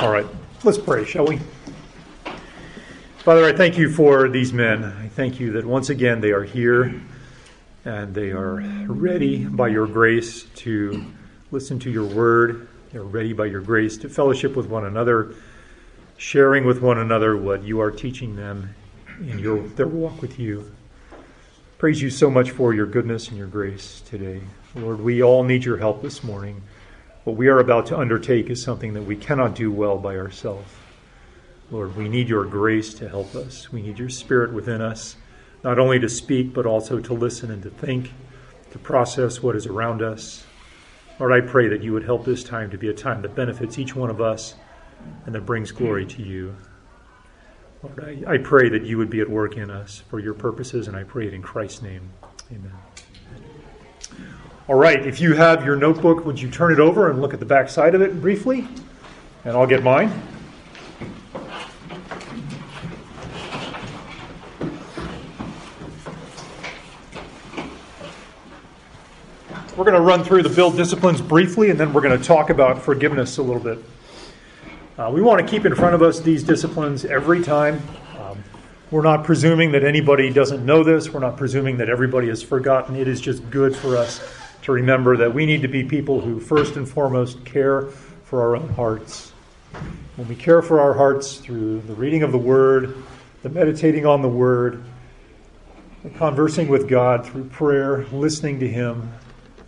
All right, let's pray, shall we? Father, I thank you for these men. I thank you that once again they are here and they are ready by your grace to listen to your word. They're ready by your grace to fellowship with one another, sharing with one another what you are teaching them in your, their walk with you. Praise you so much for your goodness and your grace today. Lord, we all need your help this morning. What we are about to undertake is something that we cannot do well by ourselves. Lord, we need your grace to help us. We need your spirit within us, not only to speak, but also to listen and to think, to process what is around us. Lord, I pray that you would help this time to be a time that benefits each one of us and that brings glory to you. Lord, I, I pray that you would be at work in us for your purposes, and I pray it in Christ's name. Amen. All right, if you have your notebook, would you turn it over and look at the back side of it briefly? And I'll get mine. We're going to run through the build disciplines briefly, and then we're going to talk about forgiveness a little bit. Uh, we want to keep in front of us these disciplines every time. Um, we're not presuming that anybody doesn't know this. We're not presuming that everybody has forgotten. It is just good for us to remember that we need to be people who, first and foremost, care for our own hearts. When we care for our hearts through the reading of the Word, the meditating on the Word, the conversing with God through prayer, listening to Him,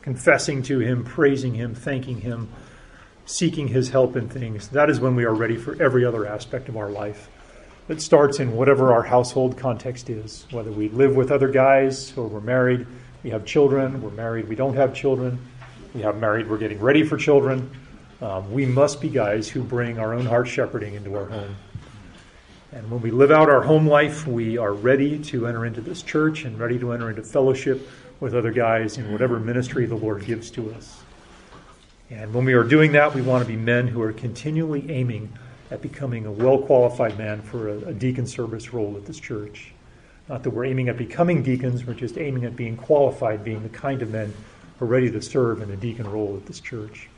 confessing to Him, praising Him, thanking Him, seeking His help in things, that is when we are ready for every other aspect of our life. It starts in whatever our household context is, whether we live with other guys or we're married, we have children, we're married, we don't have children, we have married, we're getting ready for children. Um, we must be guys who bring our own heart shepherding into our home. And when we live out our home life, we are ready to enter into this church and ready to enter into fellowship with other guys in whatever ministry the Lord gives to us. And when we are doing that, we want to be men who are continually aiming at becoming a well qualified man for a, a, deacon service role at this church. Not that we're aiming at becoming deacons, we're just aiming at being qualified, being the kind of men who are ready to serve in a deacon role at this church.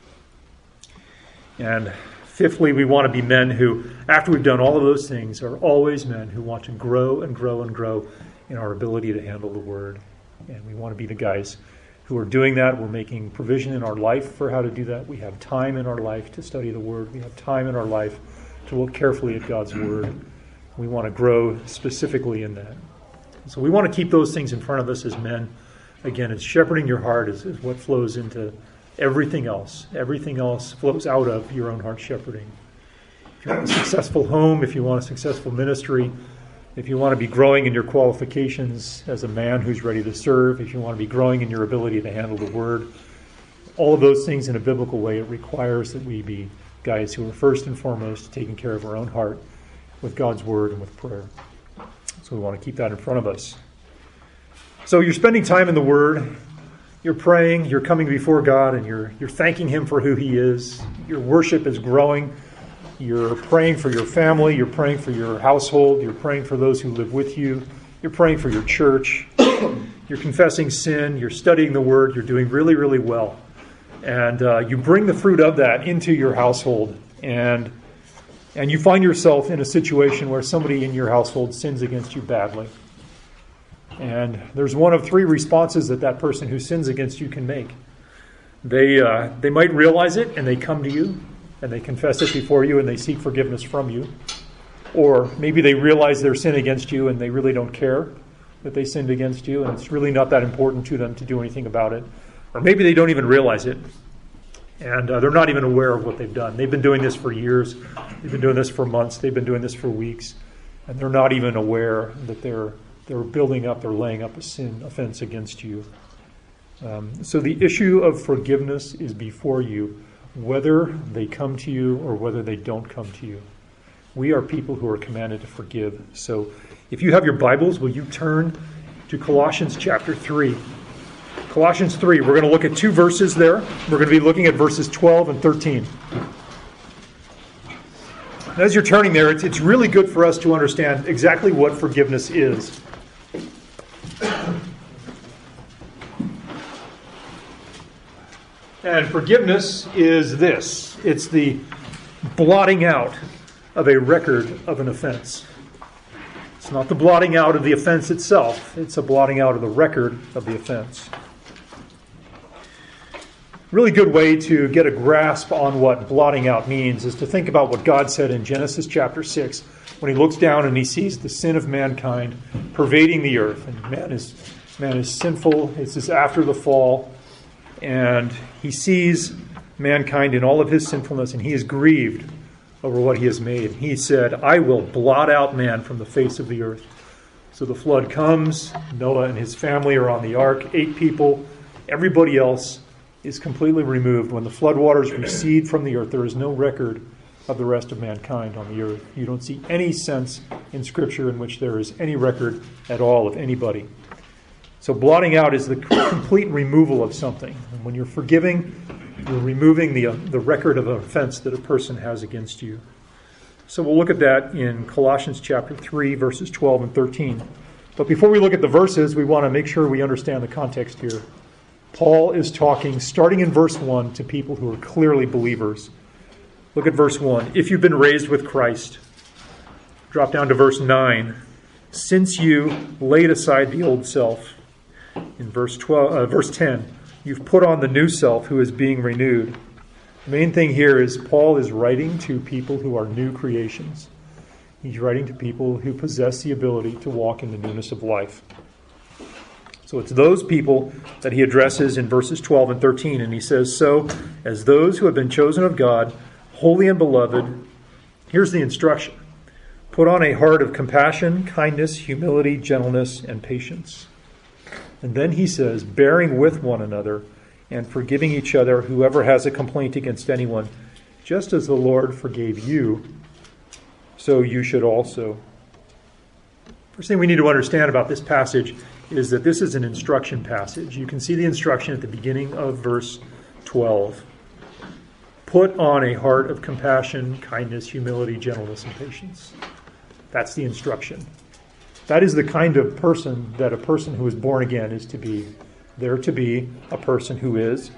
And fifthly, we want to be men who, after we've done all of those things, are always men who want to grow and grow and grow in our ability to handle the word. And we want to be the guys who are doing that. We're making provision in our life for how to do that. We have time in our life to study the Word. We have time in our life to look carefully at God's Word. We want to grow specifically in that. So we want to keep those things in front of us as men. Again, it's shepherding your heart is, is what flows into everything else. Everything else flows out of your own heart shepherding. If you want a successful home, if you want a successful ministry, if you want to be growing in your qualifications as a man who's ready to serve, if you want to be growing in your ability to handle the word, all of those things in a biblical way, it requires that we be guys who are first and foremost taking care of our own heart with God's word and with prayer. So we want to keep that in front of us. So you're spending time in the word, you're praying, you're coming before God, and you're, you're thanking Him for who He is. Your worship is growing. You're praying for your family, you're praying for your household, you're praying for those who live with you, you're praying for your church, you're confessing sin, you're studying the word, you're doing really, really well. And uh, you bring the fruit of that into your household, and, and you find yourself in a situation where somebody in your household sins against you badly. And there's one of three responses that that person who sins against you can make. They, uh, they might realize it and they come to you and they confess it before you and they seek forgiveness from you. Or maybe they realize their sin against you and they really don't care that they sinned against you and it's really not that important to them to do anything about it. Or maybe they don't even realize it and uh, they're not even aware of what they've done. They've been doing this for years, they've been doing this for months, they've been doing this for weeks, and they're not even aware that they're, they're building up, they're laying up a sin offense against you. Um, so the issue of forgiveness is before you whether they come to you or whether they don't come to you. We are people who are commanded to forgive. So if you have your Bibles, will you turn to Colossians chapter 3? Colossians 3, we're going to look at two verses there. We're going to be looking at verses 12 and 13. as you're turning there, it's, it's really good for us to understand exactly what forgiveness is. And forgiveness is this it's the blotting out of a record of an offense. It's not the blotting out of the offense itself, it's a blotting out of the record of the offense. Really good way to get a grasp on what blotting out means is to think about what God said in Genesis chapter 6 when he looks down and he sees the sin of mankind pervading the earth. And man is, man is sinful. This is after the fall. And he sees mankind in all of his sinfulness and he is grieved over what he has made. He said, I will blot out man from the face of the earth. So the flood comes. Noah and his family are on the ark, eight people. Everybody else is completely removed. When the floodwaters recede from the earth, there is no record of the rest of mankind on the earth. You don't see any sense in Scripture in which there is any record at all of anybody. So, blotting out is the complete removal of something. And when you're forgiving, you're removing the, uh, the record of an offense that a person has against you. So we'll look at that in Colossians chapter 3, verses 12 and 13. But before we look at the verses, we want to make sure we understand the context here. Paul is talking, starting in verse 1, to people who are clearly believers. Look at verse 1. If you've been raised with Christ, drop down to verse 9. Since you laid aside the old self, in verse 12, uh, verse 10, You've put on the new self who is being renewed. The main thing here is Paul is writing to people who are new creations. He's writing to people who possess the ability to walk in the newness of life. So it's those people that he addresses in verses 12 and 13. And he says, So, as those who have been chosen of God, holy and beloved, here's the instruction put on a heart of compassion, kindness, humility, gentleness, and patience. And then he says, bearing with one another and forgiving each other, whoever has a complaint against anyone, just as the Lord forgave you, so you should also. First thing we need to understand about this passage is that this is an instruction passage. You can see the instruction at the beginning of verse 12. Put on a heart of compassion, kindness, humility, gentleness, and patience. That's the instruction. That is the kind of person that a person who is born again is to be. They're to be a person who is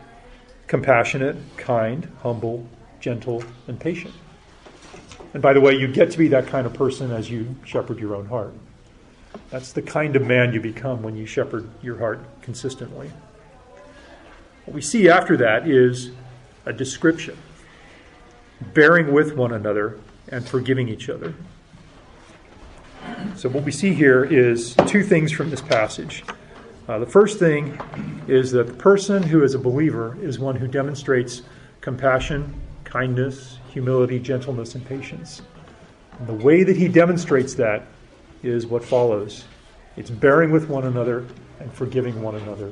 compassionate, kind, humble, gentle, and patient. And by the way, you get to be that kind of person as you shepherd your own heart. That's the kind of man you become when you shepherd your heart consistently. What we see after that is a description bearing with one another and forgiving each other. So, what we see here is two things from this passage. Uh, the first thing is that the person who is a believer is one who demonstrates compassion, kindness, humility, gentleness, and patience. And the way that he demonstrates that is what follows it's bearing with one another and forgiving one another.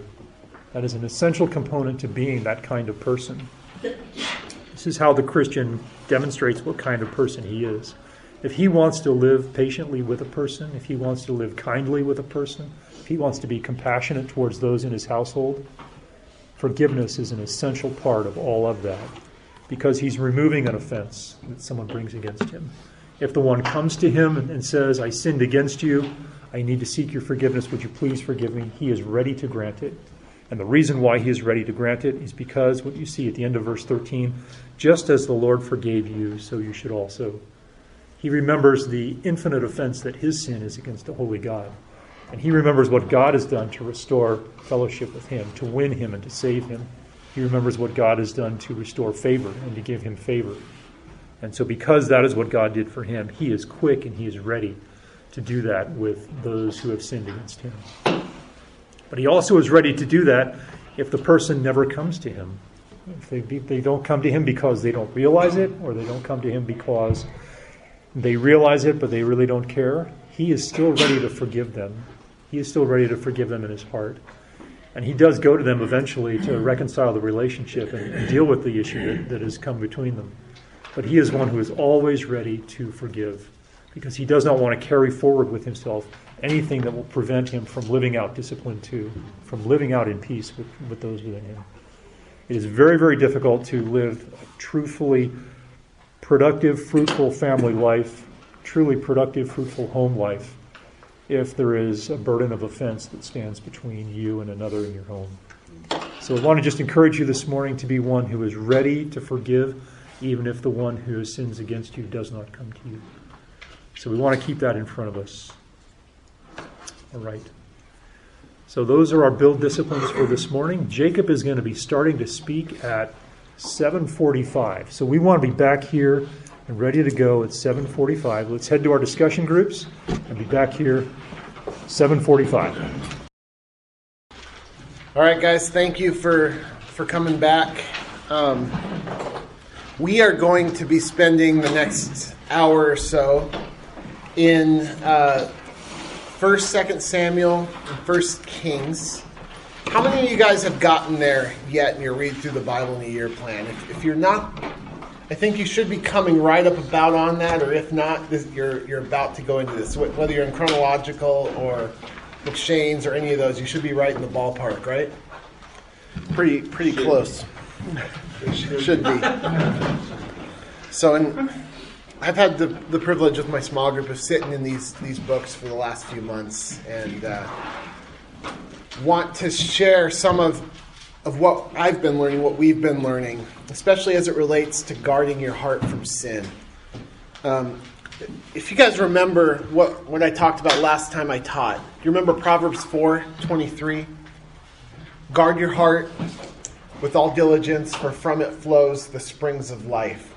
That is an essential component to being that kind of person. This is how the Christian demonstrates what kind of person he is. If he wants to live patiently with a person, if he wants to live kindly with a person, if he wants to be compassionate towards those in his household, forgiveness is an essential part of all of that because he's removing an offense that someone brings against him. If the one comes to him and says, I sinned against you, I need to seek your forgiveness, would you please forgive me? He is ready to grant it. And the reason why he is ready to grant it is because what you see at the end of verse 13 just as the Lord forgave you, so you should also he remembers the infinite offense that his sin is against a holy God. And he remembers what God has done to restore fellowship with him, to win him, and to save him. He remembers what God has done to restore favor and to give him favor. And so, because that is what God did for him, he is quick and he is ready to do that with those who have sinned against him. But he also is ready to do that if the person never comes to him. If they, they don't come to him because they don't realize it, or they don't come to him because they realize it, but they really don't care. He is still ready to forgive them. He is still ready to forgive them in his heart. And he does go to them eventually to reconcile the relationship and, and deal with the issue that, that has come between them. But he is one who is always ready to forgive because he does not want to carry forward with himself anything that will prevent him from living out discipline two, from living out in peace with, with those within him. It is very, very difficult to live a truthfully productive, fruitful family life, truly productive, fruitful home life, if there is a burden of offense that stands between you and another in your home. So I want to just encourage you this morning to be one who is ready to forgive even if the one who sins against you does not come to you. So we want to keep that in front of us. All right. So those are our build disciplines for this morning. Jacob is going to be starting to speak at 7:45. So we want to be back here and ready to go at 7:45. Let's head to our discussion groups and be back here 7:45. All right, guys. Thank you for for coming back. Um, we are going to be spending the next hour or so in uh, First, Second Samuel, First Kings. How many of you guys have gotten there yet in your read through the Bible in a year plan? If, if you're not, I think you should be coming right up about on that, or if not, this, you're you're about to go into this. Whether you're in chronological or M'Cheyne's or any of those, you should be right in the ballpark, right? Pretty pretty close. Should be. So, and I've had the, the privilege with my small group of sitting in these these books for the last few months, and uh, want to share some of of what I've been learning, what we've been learning, especially as it relates to guarding your heart from sin. Um, if you guys remember what, what I talked about last time I taught, do you remember Proverbs 4 23? Guard your heart with all diligence, for from it flows the springs of life.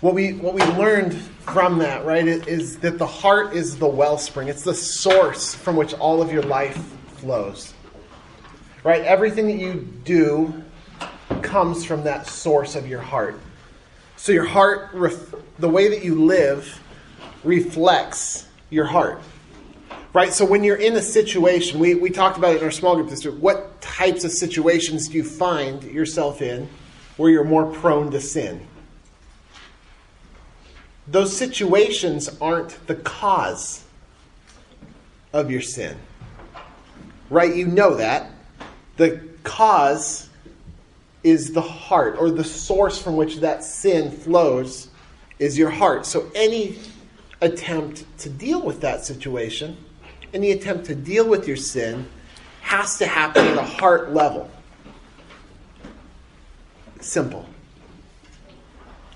What we, what we learned from that, right, is that the heart is the wellspring. It's the source from which all of your life flows. Right? Everything that you do comes from that source of your heart. So your heart, the way that you live, reflects your heart. Right? So when you're in a situation, we, we talked about it in our small group this week, what types of situations do you find yourself in where you're more prone to sin? Those situations aren't the cause of your sin. Right? You know that. The cause is the heart, or the source from which that sin flows is your heart. So any attempt to deal with that situation, any attempt to deal with your sin, has to happen at a heart level. Simple.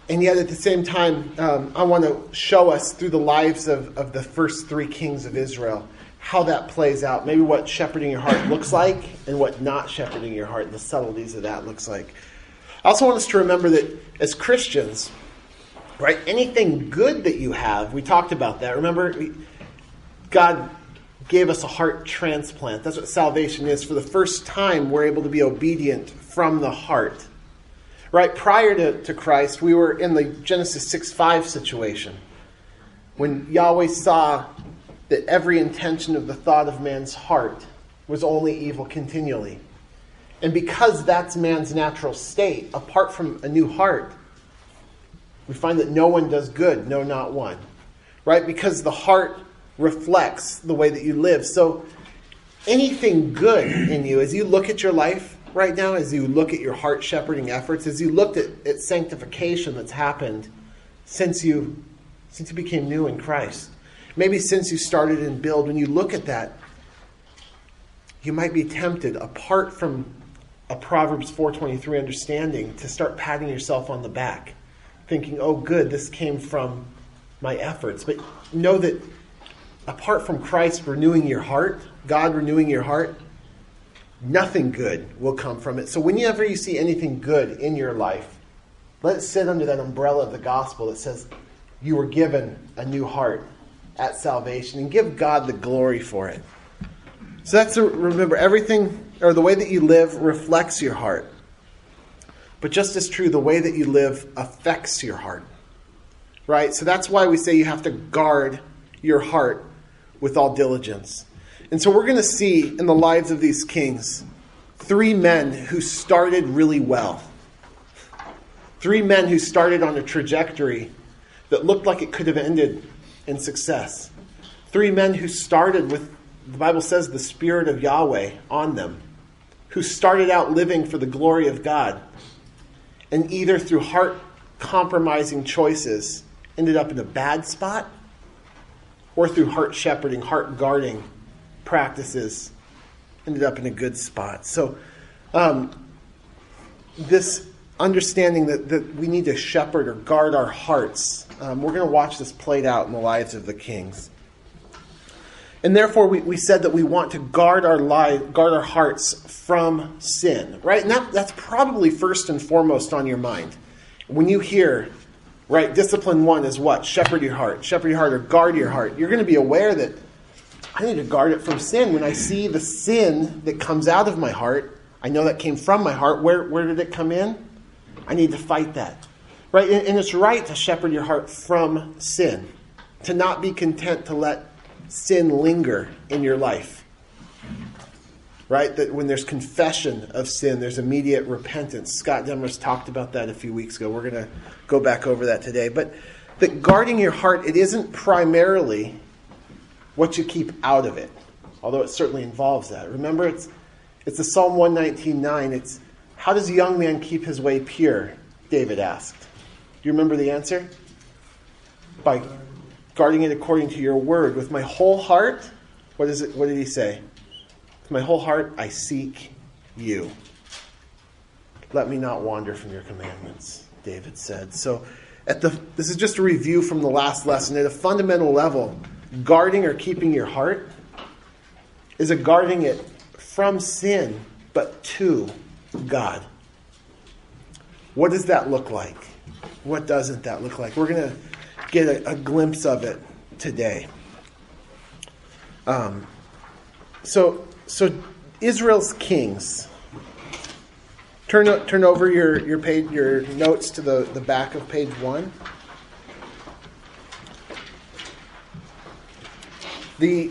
And yet, at the same time, um, I want to show us through the lives of, of the first three kings of Israel how that plays out. Maybe what shepherding your heart looks like and what not shepherding your heart, and the subtleties of that looks like. I also want us to remember that as Christians, right, anything good that you have, we talked about that. Remember, God gave us a heart transplant. That's what salvation is. For the first time, we're able to be obedient from the heart. Right? Prior to, to Christ, we were in the Genesis 6 5 situation. When Yahweh saw that every intention of the thought of man's heart was only evil continually. And because that's man's natural state, apart from a new heart, we find that no one does good, no, not one. Right? Because the heart reflects the way that you live. So anything good in you, as you look at your life right now, as you look at your heart shepherding efforts, as you looked at, at sanctification that's happened since you since you became new in Christ, Maybe since you started in build, when you look at that, you might be tempted, apart from a Proverbs 423 understanding, to start patting yourself on the back, thinking, oh, good, this came from my efforts. But know that apart from Christ renewing your heart, God renewing your heart, nothing good will come from it. So whenever you see anything good in your life, let it sit under that umbrella of the gospel that says you were given a new heart at salvation and give God the glory for it. So that's a, remember everything or the way that you live reflects your heart. But just as true, the way that you live affects your heart. Right? So that's why we say you have to guard your heart with all diligence. And so we're going to see in the lives of these kings three men who started really well. Three men who started on a trajectory that looked like it could have ended in success. Three men who started with, the Bible says, the Spirit of Yahweh on them, who started out living for the glory of God, and either through heart compromising choices ended up in a bad spot, or through heart shepherding, heart guarding practices ended up in a good spot. So, um, this understanding that, that we need to shepherd or guard our hearts. Um, we're going to watch this played out in the lives of the kings. And therefore, we, we said that we want to guard our life, guard our hearts from sin, right? And that, that's probably first and foremost on your mind. When you hear, right, discipline one is what? Shepherd your heart. Shepherd your heart or guard your heart. You're going to be aware that I need to guard it from sin. When I see the sin that comes out of my heart, I know that came from my heart. Where, where did it come in? I need to fight that. Right? And, and it's right to shepherd your heart from sin, to not be content to let sin linger in your life. Right? That when there's confession of sin, there's immediate repentance. Scott Demers talked about that a few weeks ago. We're going to go back over that today. But that guarding your heart, it isn't primarily what you keep out of it, although it certainly involves that. Remember, it's, it's the Psalm 119.9. It's, how does a young man keep his way pure? David asked. Do you remember the answer? By guarding it according to your word. With my whole heart, what is it? What did he say? With my whole heart, I seek you. Let me not wander from your commandments, David said. So, at the, this is just a review from the last lesson. At a fundamental level, guarding or keeping your heart is a guarding it from sin, but to God. What does that look like? What doesn't that look like? We're going to get a, a, glimpse of it today. Um, so, so Israel's kings. Turn, turn over your, your page, your notes to the, the back of page one. The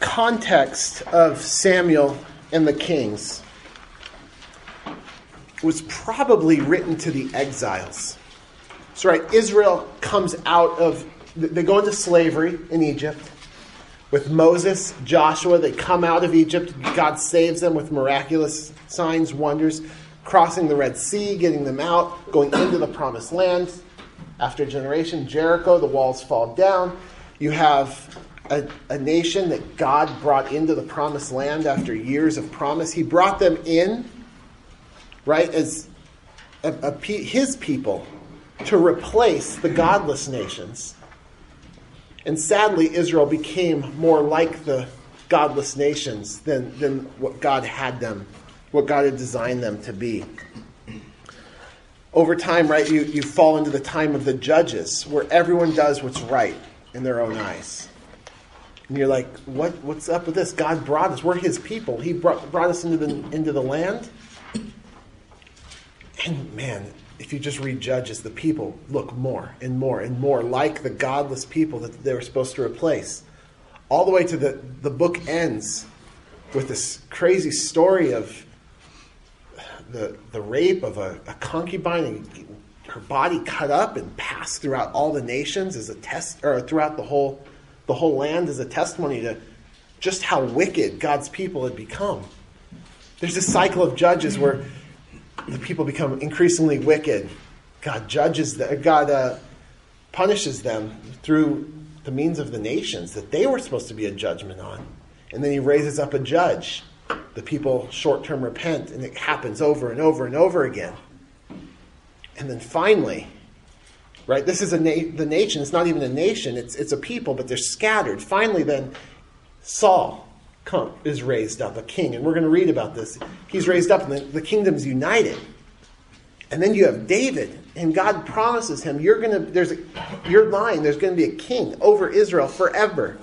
context of Samuel and the kings was probably written to the exiles. So, right, Israel comes out of, they go into slavery in Egypt. With Moses, Joshua, they come out of Egypt. God saves them with miraculous signs, wonders, crossing the Red Sea, getting them out, going into the promised land. After generation, Jericho, the walls fall down. You have a, a, nation that God brought into the promised land after years of promise. He brought them in, right, as a, a, his people to replace the godless nations. And sadly, Israel became more like the godless nations than, than what God had them, what God had designed them to be. Over time, right, you, you fall into the time of the judges, where everyone does what's right in their own eyes. And you're like, what, what's up with this? God brought us. We're his people. He brought, brought us into the, into the land. And man, if you just read Judges, the people look more and more and more like the godless people that they were supposed to replace. All the way to the, the book ends with this crazy story of the, the rape of a, a concubine and her body cut up and passed throughout all the nations as a test, or throughout the whole, the whole land as a testimony to just how wicked God's people had become. There's this cycle of judges where the people become increasingly wicked. God judges them, God uh, punishes them through the means of the nations that they were supposed to be a judgment on. And then he raises up a judge. The people short term repent, and it happens over and over and over again. And then finally, right, this is a na- the nation, it's not even a nation, it's, it's a people, but they're scattered. Finally, then, Saul come, is raised up, a king. And we're going to read about this. He's raised up, and the, the kingdom's united. And then you have David, and God promises him, "You're going to there's a, your line. There's going to be a king over Israel forever."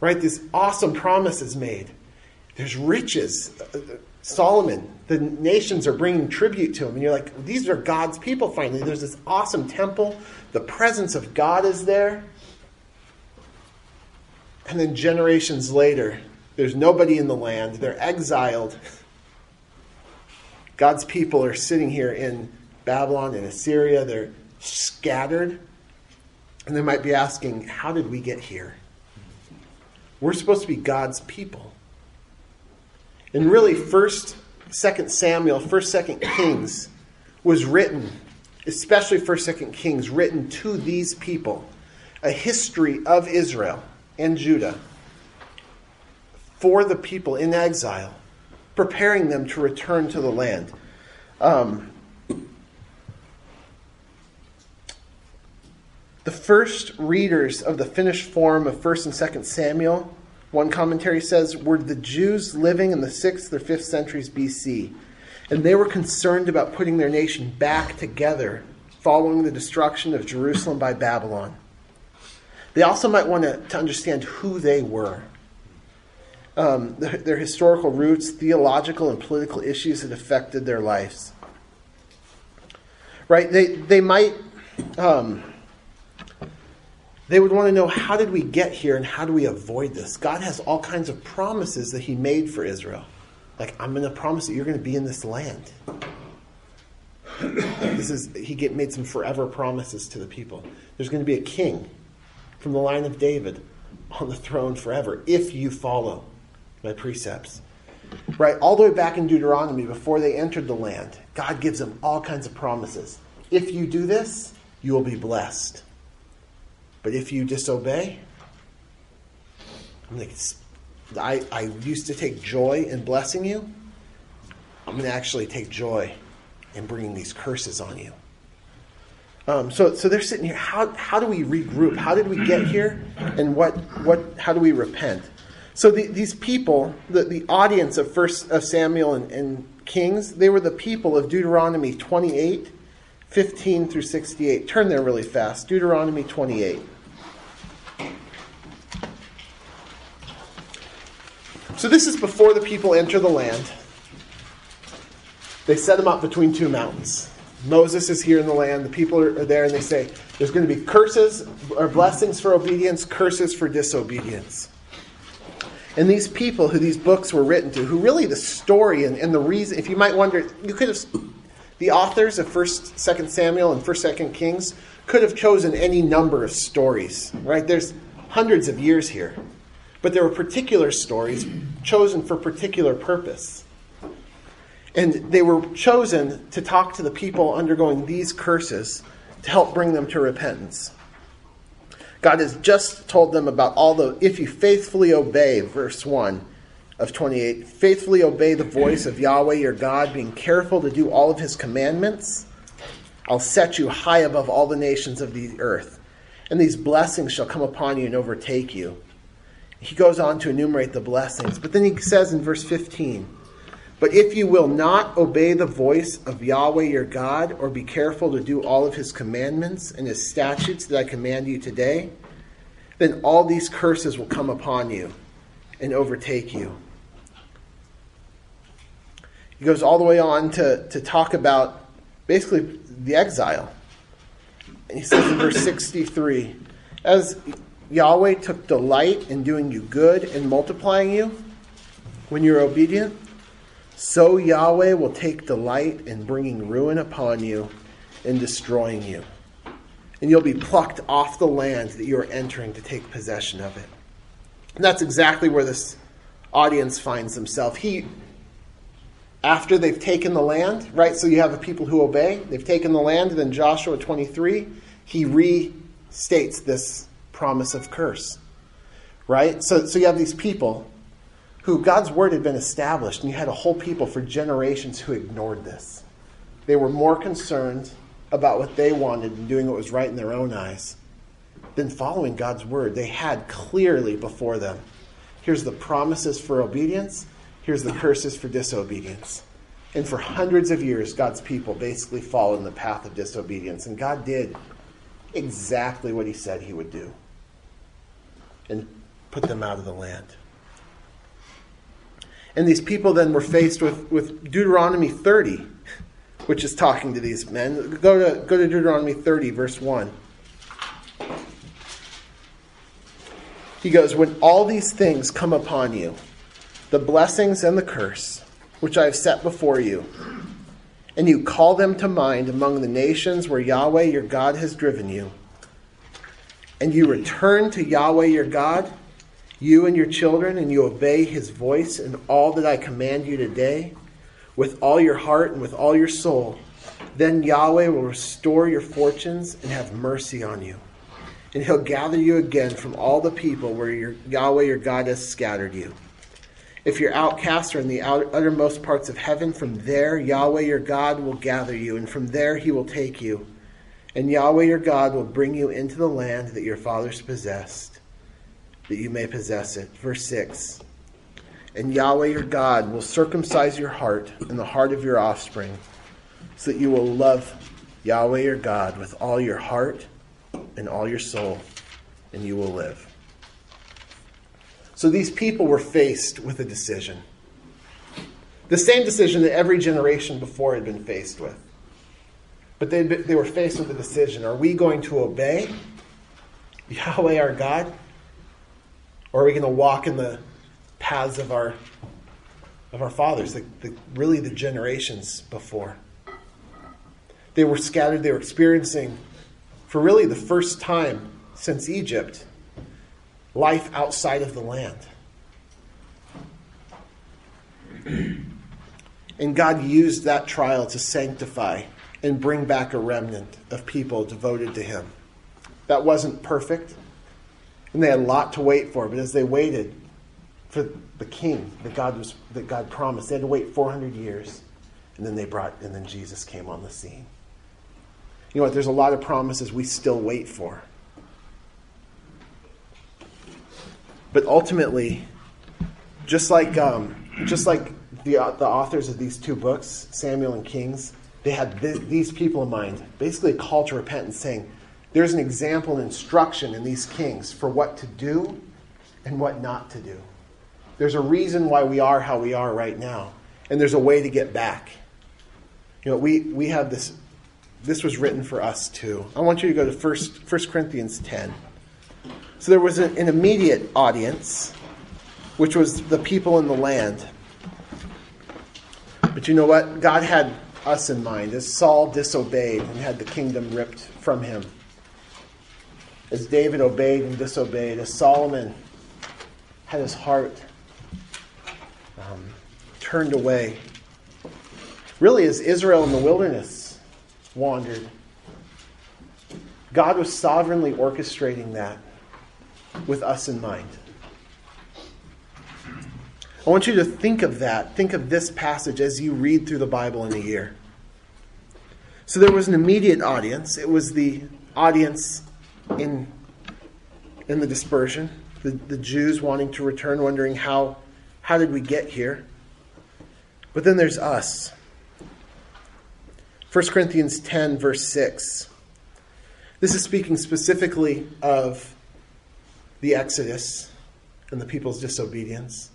Right? This awesome promise is made. There's riches. Solomon, the nations are bringing tribute to him, and you're like, "These are God's people." Finally, there's this awesome temple. The presence of God is there. And then generations later, there's nobody in the land. They're exiled. God's people are sitting here in Babylon and Assyria. They're scattered. And they might be asking, How did we get here? We're supposed to be God's people. And really, 1st, 2nd Samuel, 1st, 2nd Kings was written, especially 1st, 2nd Kings, written to these people. A history of Israel and Judah for the people in exile, preparing them to return to the land. Um, the first readers of the finished form of 1st and 2nd Samuel, one commentary says, were the Jews living in the 6th or 5th centuries BC. And they were concerned about putting their nation back together following the destruction of Jerusalem by Babylon. They also might want to, to understand who they were. Um, their, their historical roots, theological and political issues that affected their lives. Right? They, they might um, they would want to know how did we get here and how do we avoid this? God has all kinds of promises that He made for Israel. Like, I'm going to promise that you're going to be in this land. this is He get, made some forever promises to the people. There's going to be a king from the line of David on the throne forever if you follow my precepts. Right, all the way back in Deuteronomy, before they entered the land, God gives them all kinds of promises. If you do this, you will be blessed. But if you disobey, I'm like, I, I used to take joy in blessing you. I'm going to actually take joy in bringing these curses on you. Um, so, so they're sitting here. How, how do we regroup? How did we get here? And what, what, how do we repent? So the, these people, the, the audience of First of Samuel and, and Kings, they were the people of Deuteronomy 28, 15 through 68. Turn there really fast. Deuteronomy 28. So this is before the people enter the land. They set them up between two mountains. Moses is here in the land. The people are there, and they say there's going to be curses or blessings for obedience, curses for disobedience. And these people who these books were written to, who really the story and, and the reason, if you might wonder, you could have, the authors of 1st, 2nd Samuel and 1st, 2nd Kings could have chosen any number of stories, right? There's hundreds of years here. But there were particular stories chosen for particular purpose. And they were chosen to talk to the people undergoing these curses to help bring them to repentance. God has just told them about all the, if you faithfully obey, verse 1 of 28, faithfully obey the voice of Yahweh your God, being careful to do all of his commandments, I'll set you high above all the nations of the earth. And these blessings shall come upon you and overtake you he goes on to enumerate the blessings. But then he says in verse 15, But if you will not obey the voice of Yahweh your God, or be careful to do all of his commandments and his statutes that I command you today, then all these curses will come upon you and overtake you. He goes all the way on to, to talk about basically the exile. And he says in verse 63 As Yahweh took delight in doing you good and multiplying you when you're obedient, so Yahweh will take delight in bringing ruin upon you and destroying you. And you'll be plucked off the land that you are entering to take possession of it. And that's exactly where this audience finds themselves. He, after they've taken the land, right? So you have the people who obey, they've taken the land, and then Joshua 23, he restates this promise of curse. Right? So, so you have these people who God's word had been established, and you had a whole people for generations who ignored this. They were more concerned about what they wanted and doing what was right in their own eyes than following God's word. They had clearly before them here's the promises for obedience, here's the curses for disobedience. And for hundreds of years, God's people basically followed in the path of disobedience. And God did exactly what He said He would do and put them out of the land. And these people then were faced with, with Deuteronomy 30, which is talking to these men. Go to, go to Deuteronomy 30, verse 1. He goes, When all these things come upon you, the blessings and the curse, which I have set before you, and you call them to mind among the nations where Yahweh your God has driven you, and you return to Yahweh your God, you and your children, and you obey his voice and all that I command you today, with all your heart and with all your soul, then Yahweh will restore your fortunes and have mercy on you. And he'll gather you again from all the people where your, Yahweh your God has scattered you. If you're outcast or in the uttermost parts of heaven, from there Yahweh your God will gather you, and from there he will take you. And Yahweh your God will bring you into the land that your fathers possessed, that you may possess it. Verse 6 And Yahweh your God will circumcise your heart and the heart of your offspring, so that you will love Yahweh your God with all your heart and all your soul, and you will live. So these people were faced with a decision. The same decision that every generation before had been faced with. But they, they were faced with a decision are we going to obey Yahweh our God? Or are we going to walk in the paths of our, of our fathers, the, the, really the generations before? They were scattered, they were experiencing, for really the first time since Egypt, life outside of the land. And God used that trial to sanctify and bring back a remnant of people devoted to Him. That wasn't perfect, and they had a lot to wait for, but as they waited for the king that God, was, that God promised, they had to wait 400 years, and then they brought, and then Jesus came on the scene. You know what? There's a lot of promises we still wait for. But ultimately, just like um, just like the the authors of these two books, Samuel and Kings, they had th- these people in mind. Basically, a call to repentance, saying there's an example and instruction in these kings for what to do and what not to do. There's a reason why we are how we are right now, and there's a way to get back. You know, we we have this. This was written for us too. I want you to go to First First Corinthians ten. So there was an immediate audience, which was the people in the land. But you know what? God had us in mind. As Saul disobeyed and had the kingdom ripped from him, as David obeyed and disobeyed, as Solomon had his heart um, turned away, really, as Israel in the wilderness wandered, God was sovereignly orchestrating that with us in mind. I want you to think of that. Think of this passage as you read through the Bible in a year. So there was an immediate audience. It was the audience in, in the dispersion, the, the Jews wanting to return, wondering how, how did we get here? But then there's us. 1 Corinthians 10, verse 6. This is speaking specifically of the Exodus and the people's disobedience.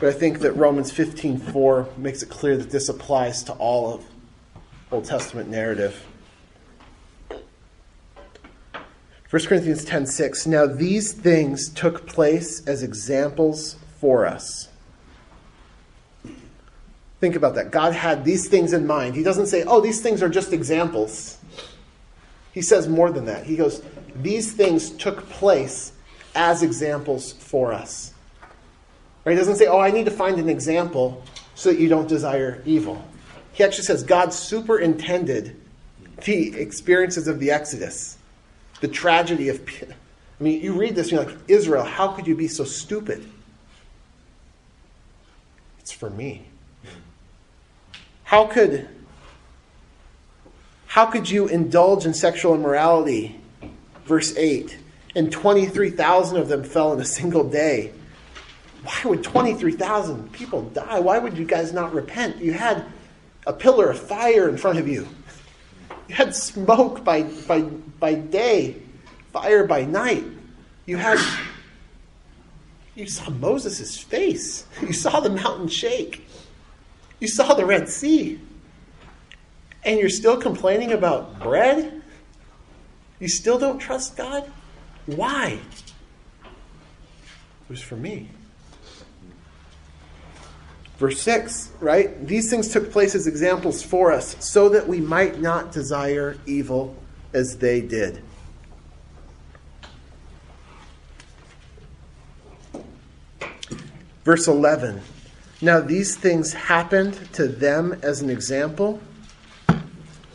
But I think that Romans 15:4 makes it clear that this applies to all of Old Testament narrative. 1 Corinthians 10:6 Now these things took place as examples for us. Think about that. God had these things in mind. He doesn't say, "Oh, these things are just examples." He says more than that. He goes, these things took place as examples for us. Right? He doesn't say, oh, I need to find an example so that you don't desire evil. He actually says God superintended the experiences of the Exodus, the tragedy of. I mean, you read this and you're like, Israel, how could you be so stupid? It's for me. How could how could you indulge in sexual immorality? Verse 8. And 23,000 of them fell in a single day. Why would 23,000 people die? Why would you guys not repent? You had a pillar of fire in front of you. You had smoke by, by, by day, fire by night. You had you saw Moses' face. You saw the mountain shake. You saw the Red Sea and you're still complaining about bread? You still don't trust God? Why? It was for me. Verse 6, right? These things took place as examples for us, so that we might not desire evil as they did. Verse 11 Now these things happened to them as an example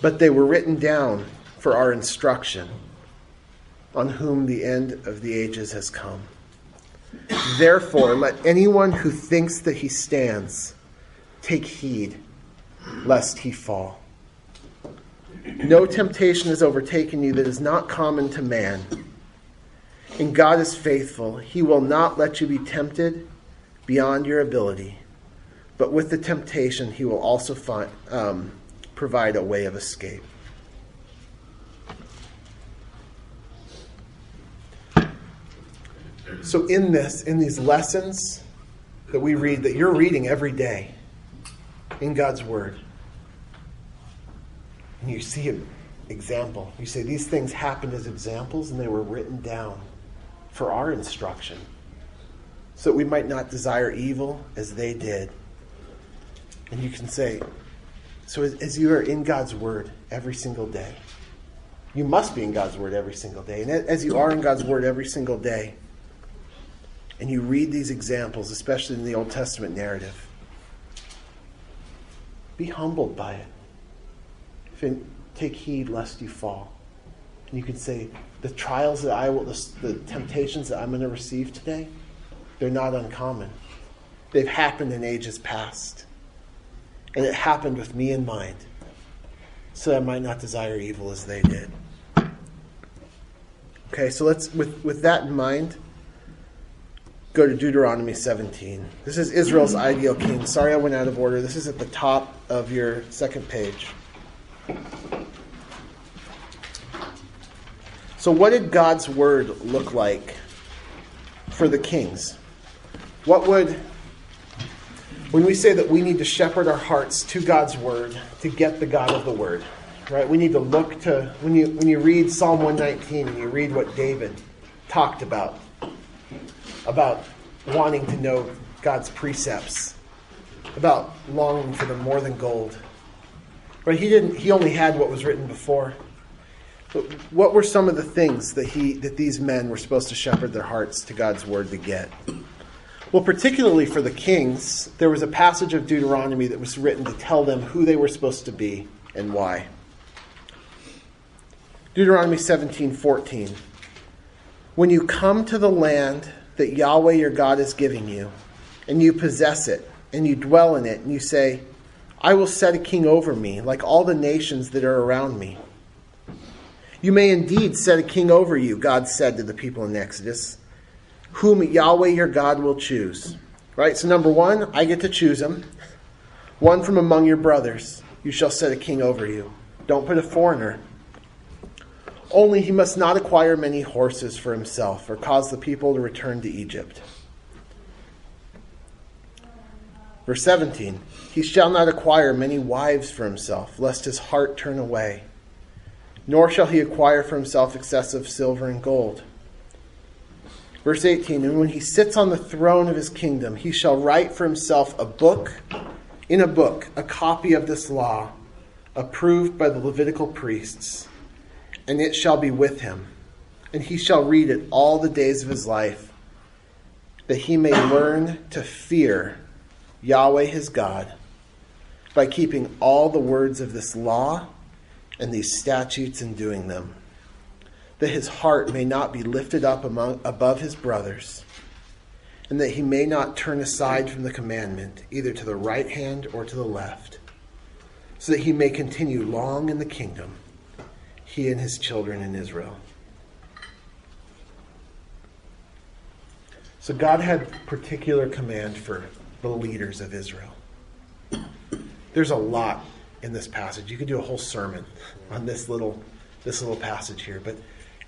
but they were written down for our instruction, on whom the end of the ages has come. Therefore, let anyone who thinks that he stands take heed lest he fall. No temptation has overtaken you that is not common to man. And God is faithful. He will not let you be tempted beyond your ability. But with the temptation, He will also find, um, provide a way of escape. So, in this, in these lessons that we read, that you're reading every day in God's Word, and you see an example, you say these things happened as examples and they were written down for our instruction, so that we might not desire evil as they did. And you can say, so as, as you are in God's Word every single day, you must be in God's Word every single day. And as you are in God's Word every single day, and you read these examples, especially in the Old Testament narrative, be humbled by it. Take heed lest you fall. And you can say, the trials that I will, the, the temptations that I'm going to receive today, they're not uncommon. They've happened in ages past. And it happened with me in mind, so that I might not desire evil as they did. Okay, so let's, with, with that in mind, go to Deuteronomy 17. This is Israel's ideal king. Sorry I went out of order. This is at the top of your second page. So, what did God's word look like for the kings? What would, when we say that we need to shepherd our hearts to God's word to get the God of the word, right? We need to look to, when you, when you read Psalm 119 and you read what David talked about, about wanting to know God's precepts, about longing for them more than gold. Right? He didn't he only had what was written before. But what were some of the things that he that these men were supposed to shepherd their hearts to God's word to get? Well, particularly for the kings, there was a passage of Deuteronomy that was written to tell them who they were supposed to be and why. Deuteronomy 17:14 When you come to the land that Yahweh your God is giving you, and you possess it, and you dwell in it, and you say, I will set a king over me, like all the nations that are around me. You may indeed set a king over you, God said to the people in Exodus, whom Yahweh your God will choose. Right? So, number one, I get to choose him. One from among your brothers, you shall set a king over you. Don't put a foreigner only he must not acquire many horses for himself or cause the people to return to Egypt. Verse 17 He shall not acquire many wives for himself, lest his heart turn away, nor shall he acquire for himself excessive silver and gold. Verse 18 And when he sits on the throne of his kingdom, he shall write for himself a book, in a book, a copy of this law, approved by the Levitical priests and it shall be with him, and he shall read it all the days of his life, that he may learn to fear Yahweh his God by keeping all the words of this law and these statutes and doing them, that his heart may not be lifted up among, above his brothers, and that he may not turn aside from the commandment, either to the right hand or to the left, so that he may continue long in the kingdom he and his children in Israel. So God had particular command for the leaders of Israel. There's a lot in this passage. You could do a whole sermon on this little this little passage here, but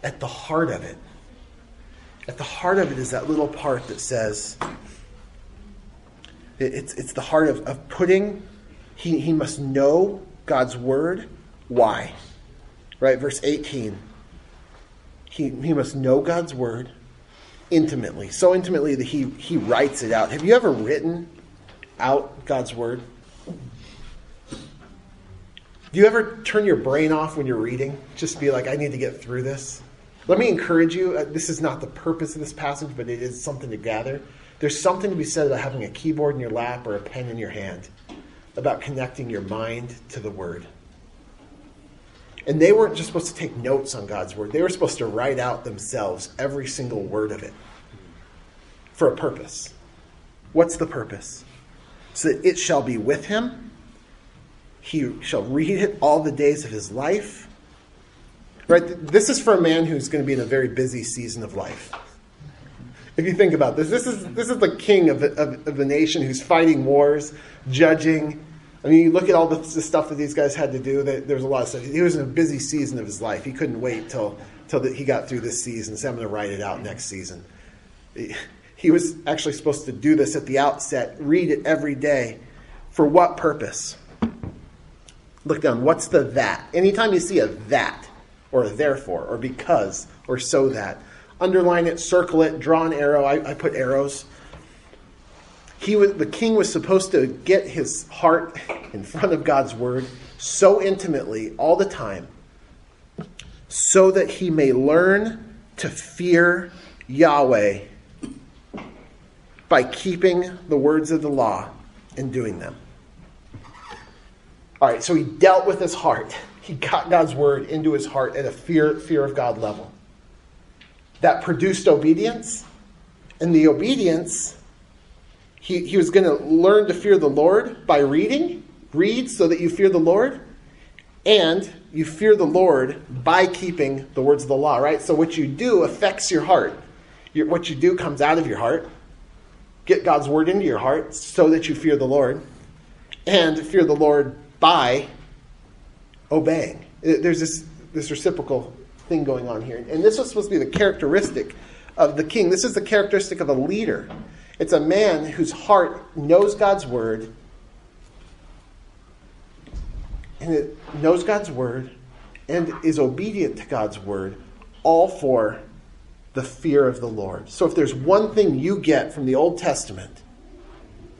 at the heart of it, at the heart of it is that little part that says it's, it's the heart of, of putting, he, he must know God's word. Why? Right, verse 18. He, he must know God's word intimately, so intimately that he, he writes it out. Have you ever written out God's word? Do you ever turn your brain off when you're reading? Just be like, I need to get through this? Let me encourage you. Uh, this is not the purpose of this passage, but it is something to gather. There's something to be said about having a keyboard in your lap or a pen in your hand, about connecting your mind to the word. And they weren't just supposed to take notes on God's word, they were supposed to write out themselves every single word of it. for a purpose. What's the purpose? So that it shall be with him. He shall read it all the days of his life. Right? This is for a man who's going to be in a very busy season of life. If you think about this, this is, this is the king of, of, of the nation who's fighting wars, judging. I mean, you look at all the, the stuff that these guys had to do. That there's a lot of stuff. He was in a busy season of his life. He couldn't wait till, till the, he got through this season. So I'm going to write it out next season. He, he was actually supposed to do this at the outset, read it every day. For what purpose? Look down. What's the that? Anytime you see a that, or a therefore, or because, or so that, underline it, circle it, draw an arrow. I, I put arrows. He was, the king was supposed to get his heart in front of God's word so intimately all the time so that he may learn to fear Yahweh by keeping the words of the law and doing them. All right, so he dealt with his heart. He got God's word into his heart at a fear, fear of God level. That produced obedience. And the obedience, he, he was going to learn to fear the Lord by reading. Read so that you fear the Lord. And you fear the Lord by keeping the words of the law, right? So what you do affects your heart. Your, what you do comes out of your heart. Get God's word into your heart so that you fear the Lord. And fear the Lord by obeying. Uh, there's this, this reciprocal thing going on here. And this was supposed to be the characteristic of the king. This is the characteristic of a leader. It's a man whose heart knows God's word and it knows God's word and is obedient to God's word, all for the fear of the Lord. So if there's one thing you get from the Old Testament,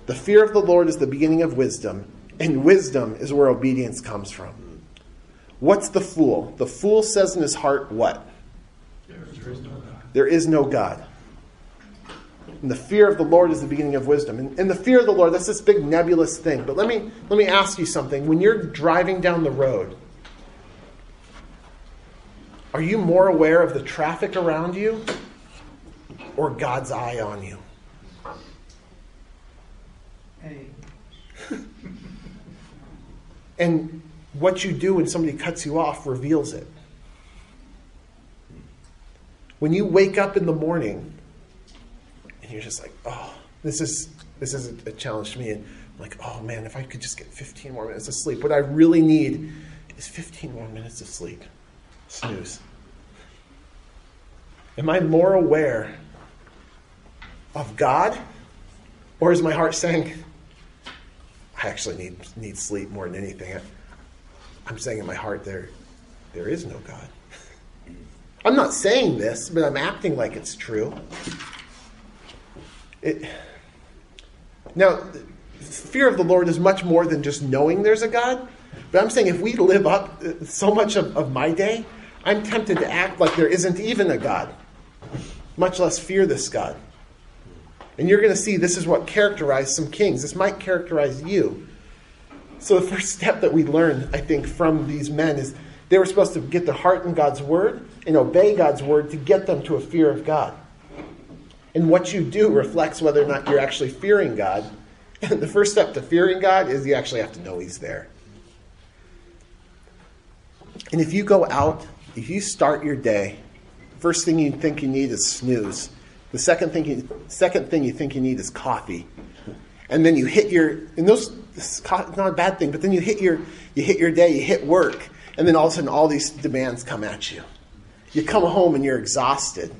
the fear of the Lord is the beginning of wisdom, and wisdom is where obedience comes from. What's the fool? The fool says in his heart, What? There is no God. There is no God. And the fear of the Lord is the beginning of wisdom. And, and the fear of the Lord, that's this big nebulous thing. But let me, let me ask you something. When you're driving down the road, are you more aware of the traffic around you or God's eye on you? Hey. and what you do when somebody cuts you off reveals it. When you wake up in the morning and you're just like, oh, this is this is a, challenge to me, and I'm like, oh man, if I could just get 15 more minutes of sleep, what I really need is 15 more minutes of sleep. Snooze. Am I more aware of God, or is my heart saying, I actually need need sleep more than anything? I'm saying in my heart there there is no God. I'm not saying this, but I'm acting like it's true. It, now, fear of the Lord is much more than just knowing there's a God. But I'm saying if we live up uh, so much of, of my day, I'm tempted to act like there isn't even a God, much less fear this God. And you're going to see this is what characterized some kings. This might characterize you. So, the first step that we learn, I think, from these men is they were supposed to get their heart in God's word and obey God's word to get them to a fear of God. And what you do reflects whether or not you're actually fearing God. And the first step to fearing God is you actually have to know He's there. And if you go out, if you start your day, first thing you think you need is snooze. The second thing you, second thing you think you need is coffee. And then you hit your, and those, it's not a bad thing, but then you hit your, you hit your day, you hit work, and then all of a sudden all these demands come at you. You come home and you're exhausted.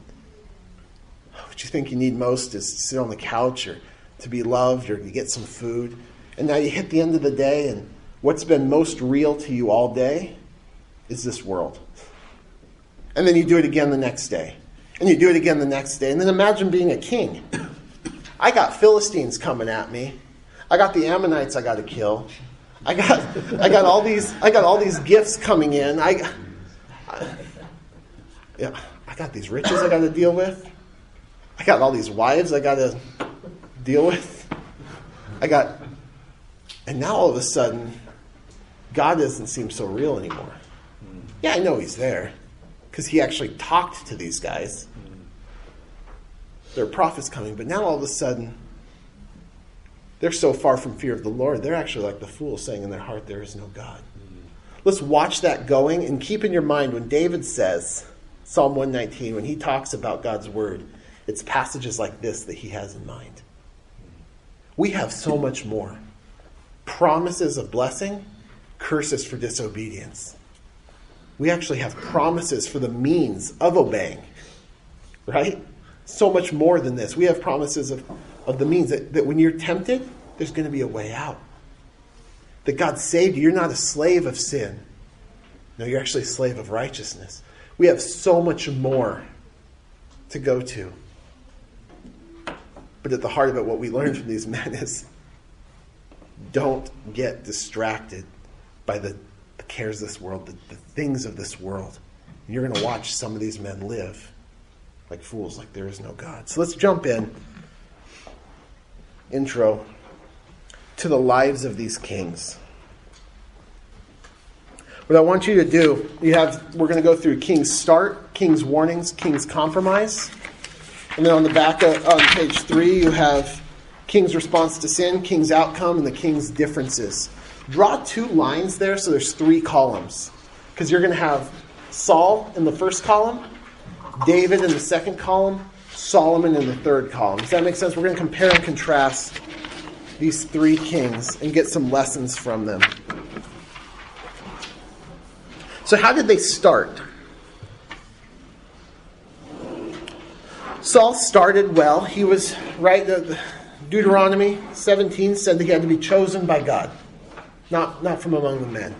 What you think you need most is to sit on the couch or to be loved or to get some food. And now you hit the end of the day, and what's been most real to you all day is this world. And then you do it again the next day. And you do it again the next day. And then imagine being a king. I got Philistines coming at me. I got the Ammonites I got to kill. I got, I got all these, I got all these gifts coming in. I, I, yeah, I got these riches I got to deal with. I got all these wives I got to deal with. I got, and now all of a sudden, God doesn't seem so real anymore. Yeah, I know He's there because He actually talked to these guys. there are prophets coming. But now all of a sudden, they're so far from fear of the Lord, they're actually like the fools saying in their heart, There is no God. Let's watch that going and keep in your mind when David says, Psalm 119, when he talks about God's word, it's passages like this that he has in mind. We have so much more promises of blessing, curses for disobedience. We actually have promises for the means of obeying, right? So much more than this. We have promises of, of the means that, that when you're tempted, there's going to be a way out. That God saved you. You're not a slave of sin. No, you're actually a slave of righteousness. We have so much more to go to. But at the heart of it, what we learned from these men is don't get distracted by the, the cares of this world, the, the things of this world. You're going to watch some of these men live like fools, like there is no God. So let's jump in. Intro to the lives of these kings. What I want you to do, you have we're going to go through King's start, King's warnings, King's compromise. And then on the back of on page 3 you have King's response to sin, King's outcome and the king's differences. Draw two lines there so there's three columns. Because you're going to have Saul in the first column, David in the second column, Solomon in the third column. Does that make sense? We're going to compare and contrast these three kings and get some lessons from them. So, how did they start? Saul started well. He was, right, the, Deuteronomy 17 said that he had to be chosen by God, not, not from among the men.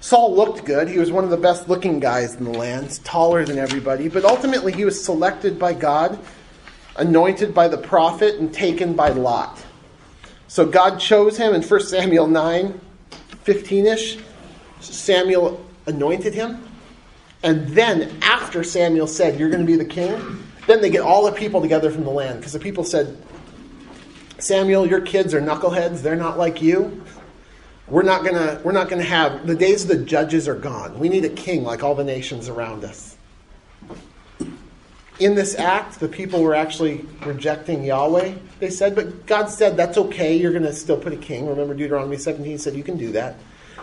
Saul looked good. He was one of the best looking guys in the land, taller than everybody, but ultimately he was selected by God, anointed by the prophet, and taken by Lot. So God chose him in 1 Samuel 9 15 ish. Samuel anointed him. And then, after Samuel said, You're going to be the king, then they get all the people together from the land. Because the people said, Samuel, your kids are knuckleheads. They're not like you. We're not gonna we're not gonna have the days of the judges are gone. We need a king like all the nations around us. In this act, the people were actually rejecting Yahweh, they said, but God said that's okay, you're gonna still put a king. Remember Deuteronomy 17 said you can do that.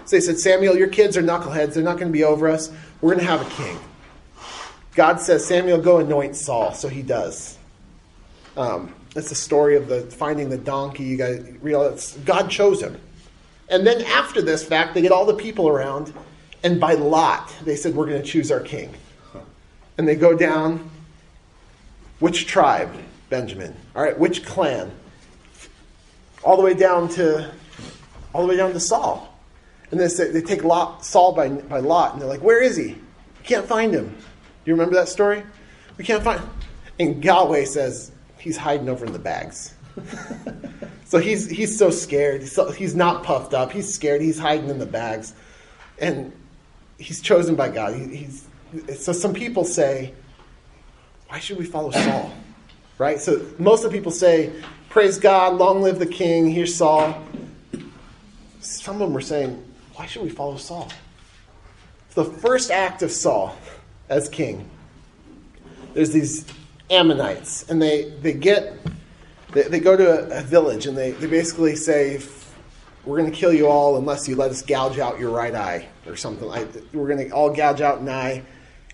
So they said, Samuel, your kids are knuckleheads, they're not gonna be over us. We're gonna have a king. God says, Samuel, go anoint Saul. So he does. Um, it's the story of the finding the donkey. You guys realize God chose him. And then after this fact, they get all the people around, and by lot, they said, We're going to choose our king. And they go down. Which tribe? Benjamin. All right, which clan? All the way down to all the way down to Saul. And they, say, they take Lot, Saul by, by Lot, and they're like, Where is he? We can't find him. You remember that story? We can't find And Yahweh says, He's hiding over in the bags. So he's he's so scared. He's, so, he's not puffed up. He's scared. He's hiding in the bags, and he's chosen by God. He, he's so some people say, why should we follow Saul? Right. So most of the people say, praise God, long live the king. Here's Saul. Some of them were saying, why should we follow Saul? The first act of Saul as king. There's these Ammonites, and they, they get they, they go to a, a, village and they, they basically say, We're going to kill you all unless you let us gouge out your right eye or something like We're going to all gouge out an eye.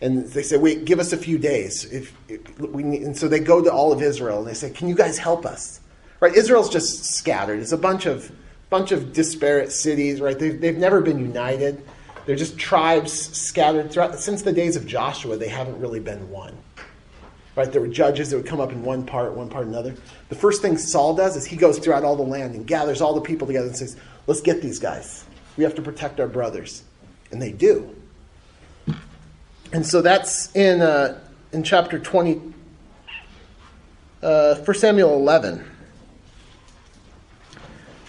And they say, Wait, give us a few days. If, if we need, and so they go to all of Israel and they say, Can you guys help us? Right? Israel's just scattered. It's a bunch of bunch of disparate cities, right? They've, they've never been united. They're just tribes scattered throughout. Since the days of Joshua, they haven't really been one. Right? There were judges that would come up in one part, one part another. The first thing Saul does is he goes throughout all the land and gathers all the people together and says, Let's get these guys. We have to protect our brothers. And they do. And so that's in, uh, in chapter 20, uh, 1 Samuel 11.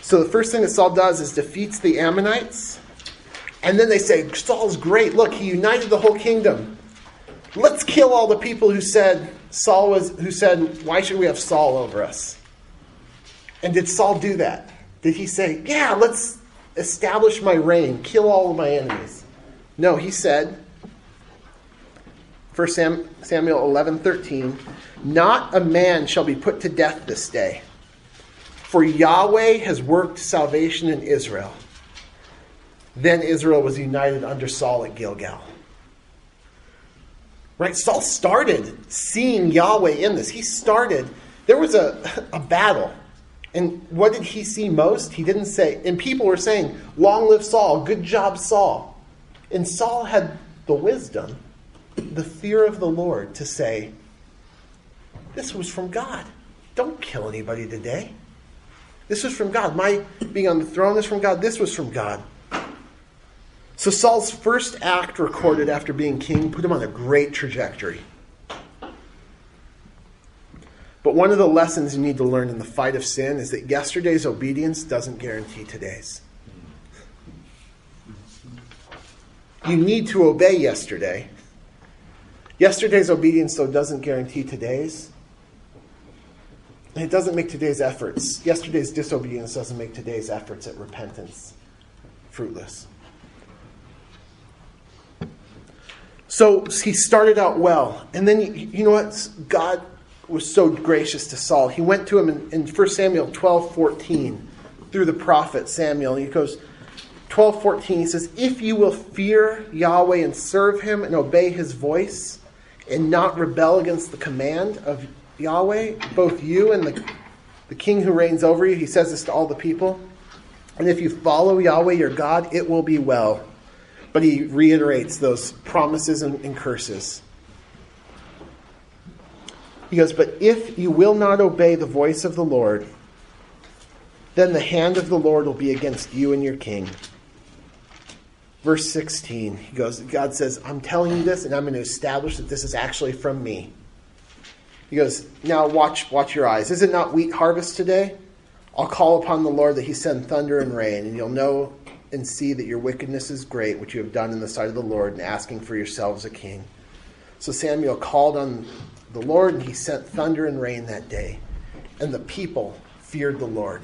So the first thing that Saul does is defeats the Ammonites. And then they say, Saul's great. Look, he united the whole kingdom. Let's kill all the people who said Saul was who said, "Why should we have Saul over us?" And did Saul do that? Did he say, "Yeah, let's establish my reign, kill all of my enemies"? No, he said, 1 Samuel 11 13. Not a man shall be put to death this day, for Yahweh has worked salvation in Israel. Then Israel was united under Saul at Gilgal. Right? Saul started seeing Yahweh in this. He started, there was a, a battle. And what did he see most? He didn't say, and people were saying, Long live Saul, good job, Saul. And Saul had the wisdom, the fear of the Lord to say, This was from God. Don't kill anybody today. This was from God. My being on the throne is from God. This was from God. So Saul's first act recorded after being king put him on a great trajectory. But one of the lessons you need to learn in the fight of sin is that yesterday's obedience doesn't guarantee today's. You need to obey yesterday. Yesterday's obedience, though, doesn't guarantee today's. It doesn't make today's efforts, yesterday's disobedience doesn't make today's efforts at repentance fruitless. So he started out well. And then, you know what? God was so gracious to Saul. He went to him in, in 1 Samuel 12 14 through the prophet Samuel. He goes, 12 14, he says, If you will fear Yahweh and serve him and obey his voice and not rebel against the command of Yahweh, both you and the, the king who reigns over you, he says this to all the people. And if you follow Yahweh your God, it will be well. But he reiterates those promises and, and curses. He goes, But if you will not obey the voice of the Lord, then the hand of the Lord will be against you and your king. Verse 16, he goes, God says, I'm telling you this, and I'm going to establish that this is actually from me. He goes, Now watch, watch your eyes. Is it not wheat harvest today? I'll call upon the Lord that he send thunder and rain, and you'll know and see that your wickedness is great, which you have done in the sight of the Lord, and asking for yourselves a king. So Samuel called on the Lord, and he sent thunder and rain that day. And the people feared the Lord.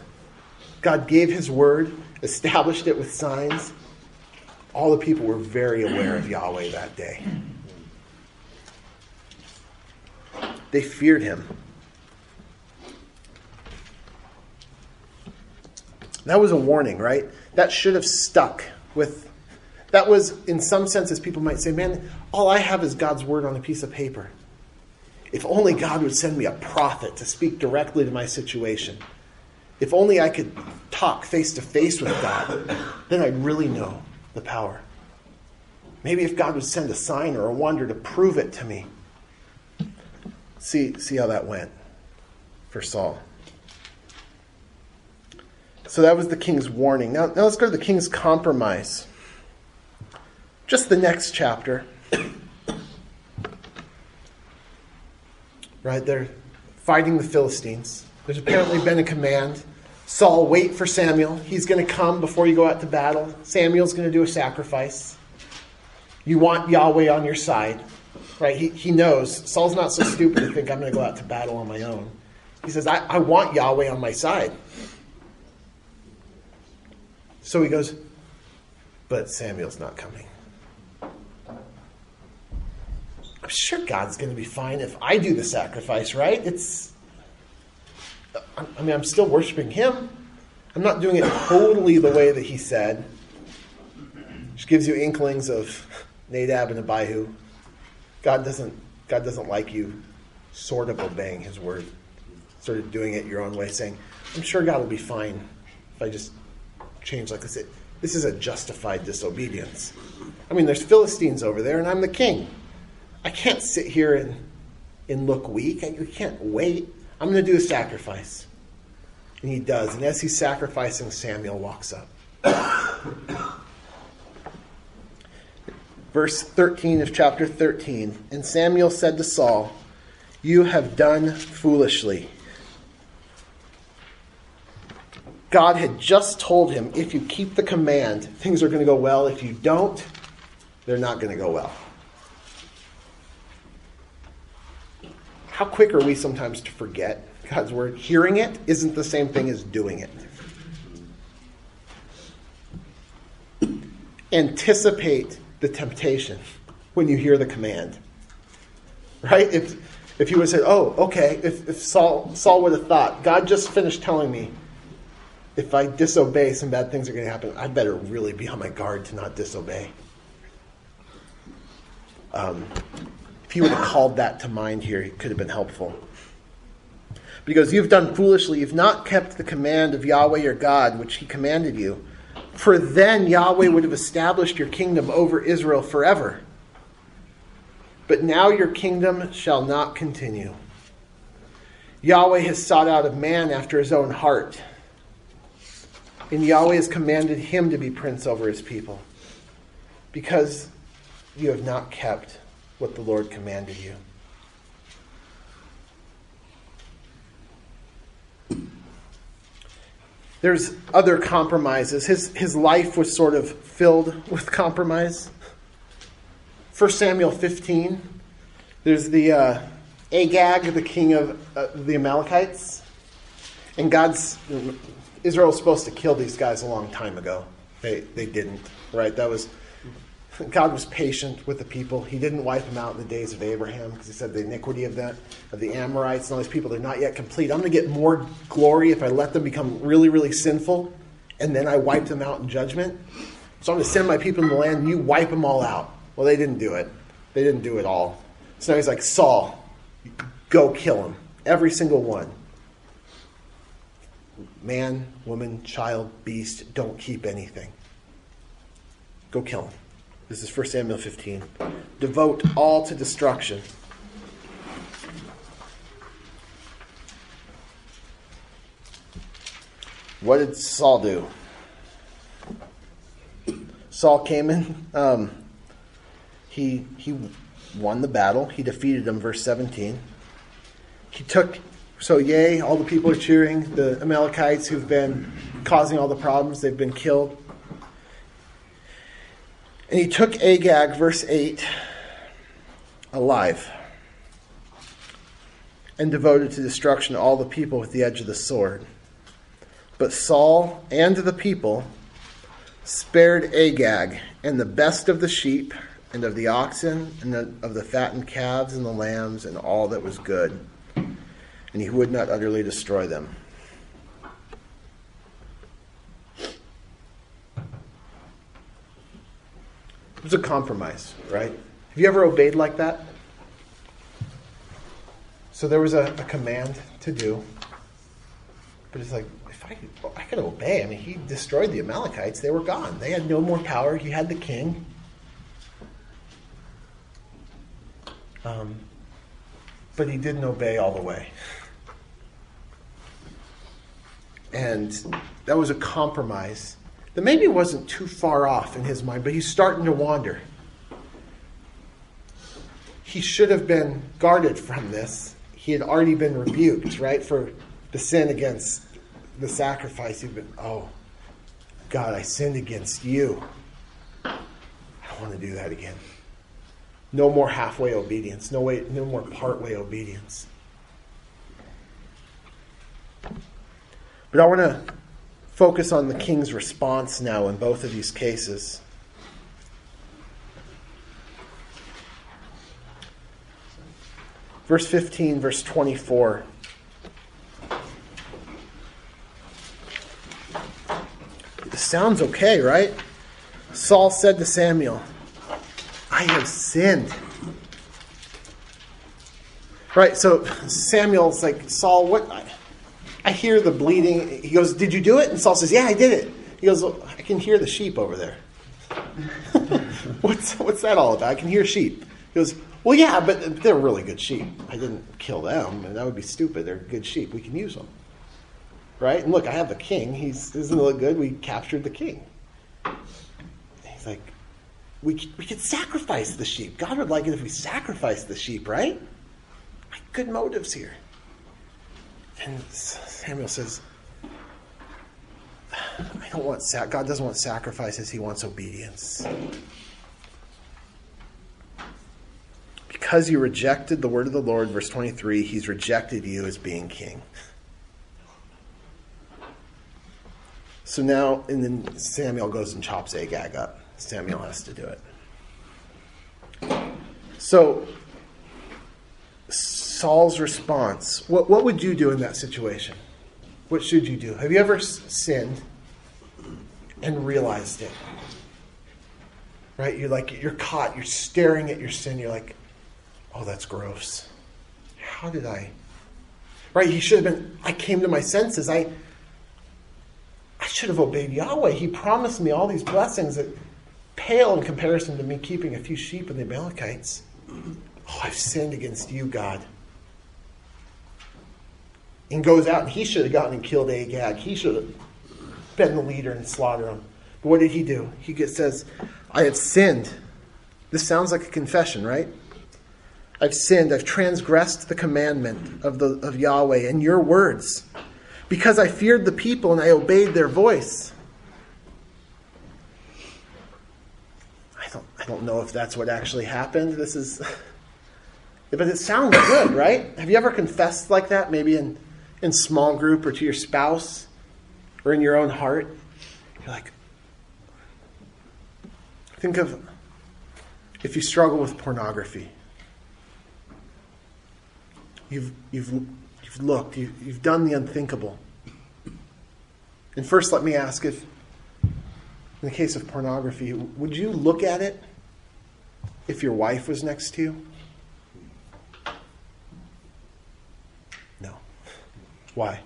God gave his word, established it with signs. All the people were very aware of Yahweh that day. They feared him. That was a warning, right? That should have stuck with. That was, in some senses, people might say, man, all I have is God's word on a piece of paper. If only God would send me a prophet to speak directly to my situation. If only I could talk face to face with God, then I'd really know the power. Maybe if God would send a sign or a wonder to prove it to me. See, see how that went for Saul. So that was the king's warning. Now, now let's go to the king's compromise. Just the next chapter. right? They're fighting the Philistines. There's apparently been a command. Saul, wait for Samuel. He's going to come before you go out to battle. Samuel's going to do a sacrifice. You want Yahweh on your side, right? He, he knows. Saul's not so stupid to think I'm going to go out to battle on my own. He says, I, I want Yahweh on my side. So he goes, but Samuel's not coming. I'm sure God's going to be fine if I do the sacrifice, right? It's, I mean, I'm still worshiping Him. I'm not doing it totally the way that He said. Which gives you inklings of Nadab and Abihu. God doesn't, God doesn't like you sort of obeying His word, sort of doing it your own way, saying, I'm sure God will be fine if I just change like I said. This is a justified disobedience. I mean, there's Philistines over there, and I'm the king. I can't sit here and, and look weak. You can't wait. I'm going to do a sacrifice. And he does. And as he's sacrificing, Samuel walks up. Verse 13 of chapter 13. And Samuel said to Saul, You have done foolishly. God had just told him, if you keep the command, things are going to go well. If you don't, they're not going to go well. How quick are we sometimes to forget God's word? Hearing it isn't the same thing as doing it. Anticipate the temptation when you hear the command. right? If if you would have said, "Oh, okay," if, if Saul Saul would have thought, God just finished telling me if I disobey, some bad things are going to happen. I better really be on my guard to not disobey. Um, if he would have called that to mind here, it could have been helpful. Because you've done foolishly, you've not kept the command of Yahweh your God, which he commanded you. For then Yahweh would have established your kingdom over Israel forever. But now your kingdom shall not continue. Yahweh has sought out a man after his own heart, and Yahweh has commanded him to be prince over his people, because you have not kept what the Lord commanded you. There's other compromises. His, his life was sort of filled with compromise. 1 Samuel 15, there's the uh, Agag, the king of uh, the Amalekites. And God's, Israel was supposed to kill these guys a long time ago. They, they didn't, right? That was God was patient with the people. He didn't wipe them out in the days of Abraham because he said the iniquity of that of the Amorites and all these people they're not yet complete. I'm going to get more glory if I let them become really really sinful and then I wipe them out in judgment. So I'm going to send my people in the land and you wipe them all out. Well, they didn't do it. They didn't do it all. So now he's like, "Saul, go kill them. Every single one. Man, woman, child, beast, don't keep anything. Go kill them." This is 1 Samuel 15. Devote all to destruction. What did Saul do? Saul came in. Um, he he won the battle. He defeated them. Verse 17. He took. So yay! All the people are cheering. The Amalekites who've been causing all the problems. They've been killed. And he took Agag, verse 8, alive, and devoted to destruction all the people with the edge of the sword. But Saul and the people spared Agag and the best of the sheep and of the oxen and of the fattened calves and the lambs and all that was good. And he would not utterly destroy them. It was a compromise, right? Have you ever obeyed like that? So there was a, a command to do, but it's like if I could, well, I could obey. I mean, he destroyed the Amalekites; they were gone. They had no more power. He had the king. Um, but he didn't obey all the way. And that was a compromise that maybe wasn't too far off in his mind, but he's starting to wander. He should have been guarded from this. He had already been rebuked, right, for the sin against the sacrifice. He'd been, oh, God, I sinned against you. I don't want to do that again. No more halfway obedience. No way, no more partway obedience. But I want to focus on the king's response now in both of these cases. Verse 15, verse 24. It sounds okay, right? Saul said to Samuel, I have sinned. Right, so Samuel's like, Saul, what? I hear the bleeding. He goes, Did you do it? And Saul says, Yeah, I did it. He goes, well, I can hear the sheep over there. what's, what's that all about? I can hear sheep. He goes, Well, yeah, but they're really good sheep. I didn't kill them, and that would be stupid. They're good sheep. We can use them. Right? And look, I have the king. He's, doesn't look good? We captured the king. He's like, we, we could sacrifice the sheep. God would like it if we sacrificed the sheep, right? Good motives here. And Samuel says, I don't want sac- God doesn't want sacrifices, he wants obedience. Because you rejected the word of the Lord, verse 23, he's rejected you as being king. So now, and then Samuel goes and chops Agag up. Samuel has to do it. So Saul's response. What, what would you do in that situation? What should you do? Have you ever sinned and realized it? Right? You're like, you're caught, you're staring at your sin, you're like, oh, that's gross. How did I? Right? He should have been, I came to my senses. I, I should have obeyed Yahweh. He promised me all these blessings that pale in comparison to me keeping a few sheep and the Amalekites. Oh, I've sinned against you, God. And goes out and he should have gotten and killed Agag. He should have been the leader and slaughtered him. But what did he do? He says, I have sinned. This sounds like a confession, right? I've sinned. I've transgressed the commandment of, the, of Yahweh and your words because I feared the people and I obeyed their voice. I don't, I don't know if that's what actually happened. This is, but it sounds good, right? Have you ever confessed like that, maybe in, in small group or to your spouse or in your own heart? You're like, think of if you struggle with pornography. You've, you've, you've looked, you, you've done the unthinkable. And first, let me ask if, in the case of pornography, would you look at it if your wife was next to you? No. Why?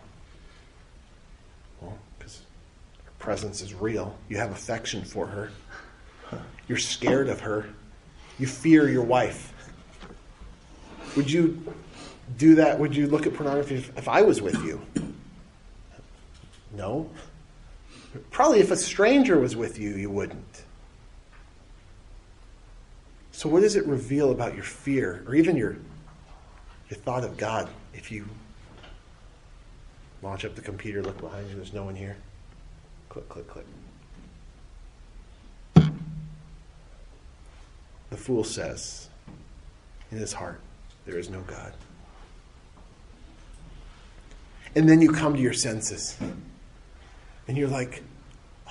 Well, because her presence is real. You have affection for her. You're scared of her. You fear your wife. Would you do that? Would you look at pornography if, if I was with you? No. Probably if a stranger was with you, you wouldn't. So, what does it reveal about your fear or even your, your thought of God if you launch up the computer, look behind you, there's no one here? Click, click, click. The fool says in his heart, There is no God. And then you come to your senses. And you're like,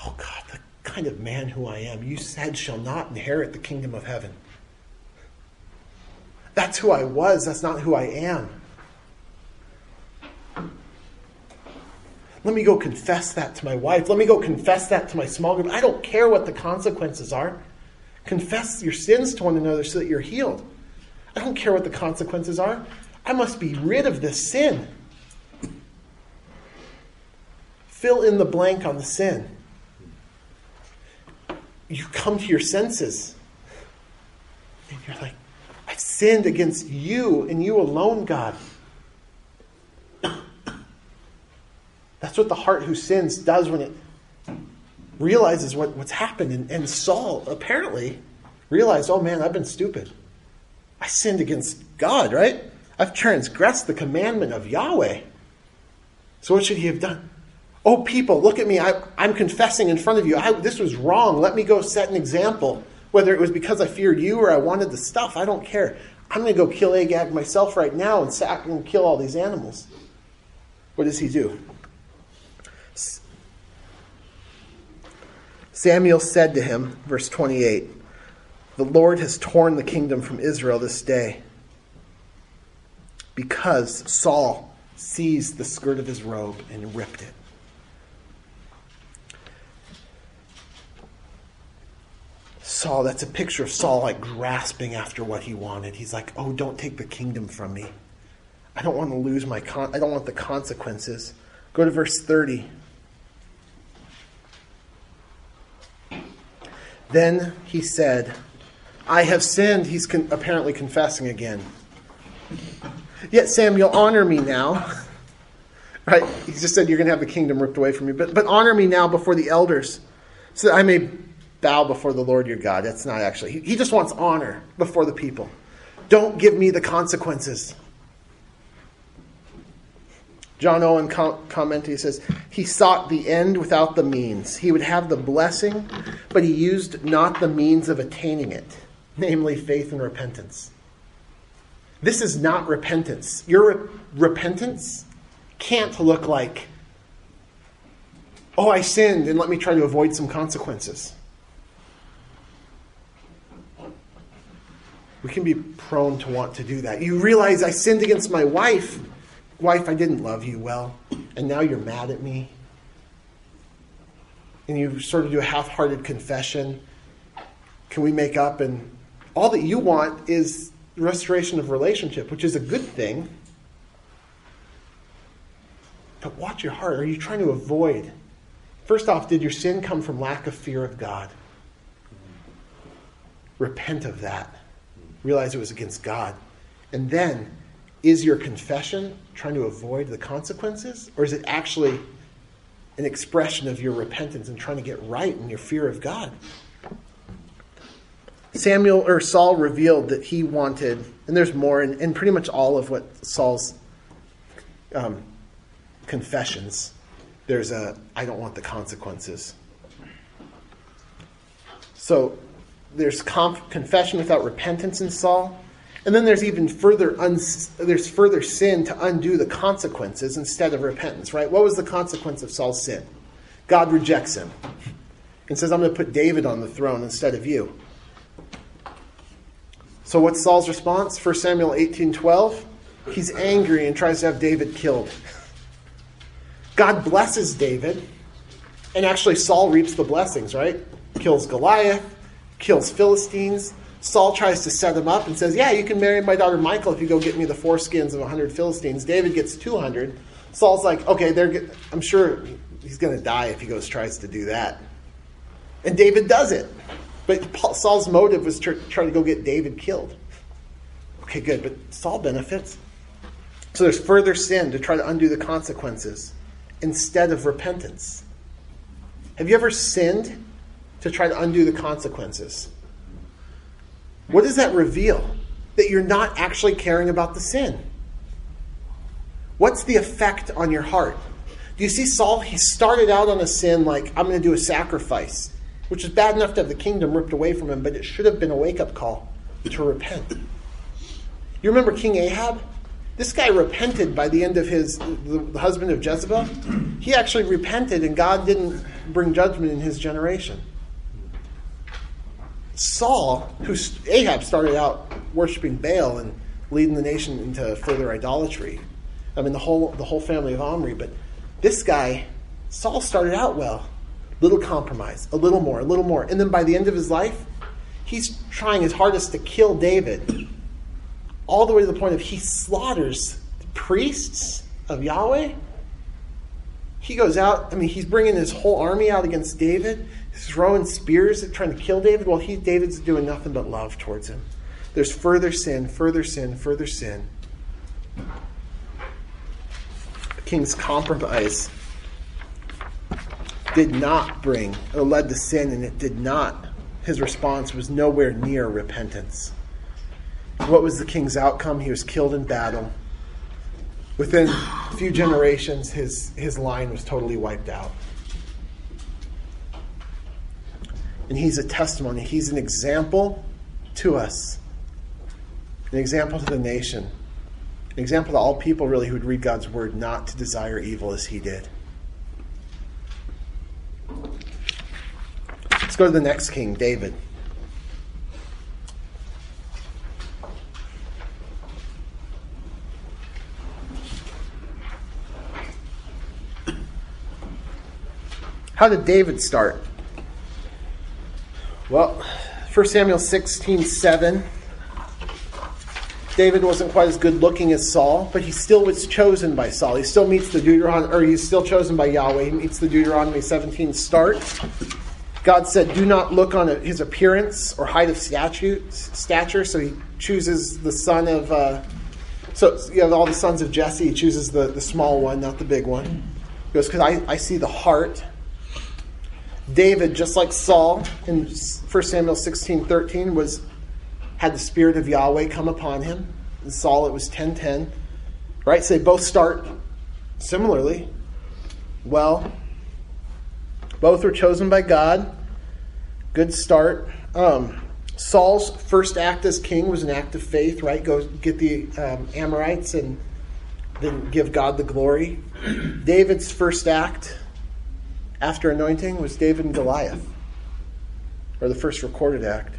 oh God, the kind of man who I am, you said shall not inherit the kingdom of heaven. That's who I was, that's not who I am. Let me go confess that to my wife. Let me go confess that to my small group. I don't care what the consequences are. Confess your sins to one another so that you're healed. I don't care what the consequences are. I must be rid of this sin. Fill in the blank on the sin. You come to your senses. And you're like, I've sinned against you and you alone, God. That's what the heart who sins does when it realizes what, what's happened. And, and Saul apparently realized, oh man, I've been stupid. I sinned against God, right? I've transgressed the commandment of Yahweh. So what should he have done? Oh, people, look at me. I, am confessing in front of you. I, this was wrong. Let me go set an example. Whether it was because I feared you or I wanted the stuff, I don't care. I'm going to go kill Agag myself right now and sack and kill all these animals. What does he do? Samuel said to him, verse 28, The Lord has torn the kingdom from Israel this day because Saul seized the skirt of his robe and ripped it. Saul, that's a picture of Saul like grasping after what he wanted. He's like, "Oh, don't take the kingdom from me. I don't want to lose my con- I don't want the consequences." Go to verse 30. Then he said, I have sinned. He's con- apparently confessing again. Yet, Samuel, honor me now. right? He just said, You're going to have the kingdom ripped away from you. But, but honor me now before the elders, so that I may bow before the Lord your God. That's not actually. He, he just wants honor before the people. Don't give me the consequences. John Owen com- commented, he says, He sought the end without the means. He would have the blessing, but he used not the means of attaining it, namely faith and repentance. This is not repentance. Your re- repentance can't look like, oh, I sinned and let me try to avoid some consequences. We can be prone to want to do that. You realize I sinned against my wife. Wife, I didn't love you well, and now you're mad at me. And you sort of do a half hearted confession. Can we make up? And all that you want is restoration of relationship, which is a good thing. But watch your heart. Are you trying to avoid? First off, did your sin come from lack of fear of God? Repent of that. Realize it was against God. And then, is your confession trying to avoid the consequences? Or is it actually an expression of your repentance and trying to get right in your fear of God? Samuel or Saul revealed that he wanted, and there's more, and, and pretty much all of what Saul's um, confessions, there's a I don't want the consequences. So there's conf- confession without repentance in Saul, and then there's even further there's further sin to undo the consequences instead of repentance. Right? What was the consequence of Saul's sin? God rejects him and says, "I'm going to put David on the throne instead of you." So what's Saul's response? 1 Samuel 18:12. He's angry and tries to have David killed. God blesses David, and actually Saul reaps the blessings, right? Kills Goliath, kills Philistines. Saul tries to set him up and says, Yeah, you can marry my daughter Michal if you go get me the foreskins of 100 Philistines. David gets 200. Saul's like, Okay, they're, I'm sure he's going to die if he goes tries to do that. And David does it. But Saul's motive was to try to go get David killed. Okay, good. But Saul benefits. So there's further sin to try to undo the consequences instead of repentance. Have you ever sinned to try to undo the consequences? What does that reveal? That you're not actually caring about the sin. What's the effect on your heart? Do you see Saul? He started out on a sin like, I'm going to do a sacrifice which is bad enough to have the kingdom ripped away from him, but it should have been a wake up call to repent. You remember King Ahab? This guy repented by the end of his, the, husband of Jezebel. He actually repented, and God didn't bring judgment in his generation. Saul, who Ahab started out worshiping Baal and leading the nation into further idolatry. I mean, the whole the whole family of Omri. But this guy, Saul, started out well little compromise, a little more, a little more. And then by the end of his life, he's trying his hardest to kill David, all the way to the point of he slaughters the priests of Yahweh. He goes out, I mean, he's bringing his whole army out against David, throwing spears, at trying to kill David, while he, David's doing nothing but love towards him. There's further sin, further sin, further sin. The king's compromise did not bring, or led to sin, and it did not, his response was nowhere near repentance. What was the king's outcome? He was killed in battle. Within a few generations, his, his line was totally wiped out. And he's a testimony, he's an example to us, an example to the nation, an example to all people really who would read God's word not to desire evil as he did. Let's go to the next king, David. How did David start? Well, 1 Samuel 16 7. David wasn't quite as good looking as Saul, but he still was chosen by Saul. He still meets the Deuteronomy, or he's still chosen by Yahweh. He meets the Deuteronomy 17 start. God said, Do not look on his appearance or height of stature. So he chooses the son of, uh, so you have all the sons of Jesse. He chooses the, the small one, not the big one. He goes, Because I, I see the heart. David, just like Saul in 1 Samuel 16 13, was, had the Spirit of Yahweh come upon him. Saul, it was 1010. Right? So they both start similarly. Well, both were chosen by God. Good start. Um, Saul's first act as king was an act of faith, right? Go get the um, Amorites and then give God the glory. David's first act after anointing was David and Goliath, or the first recorded act.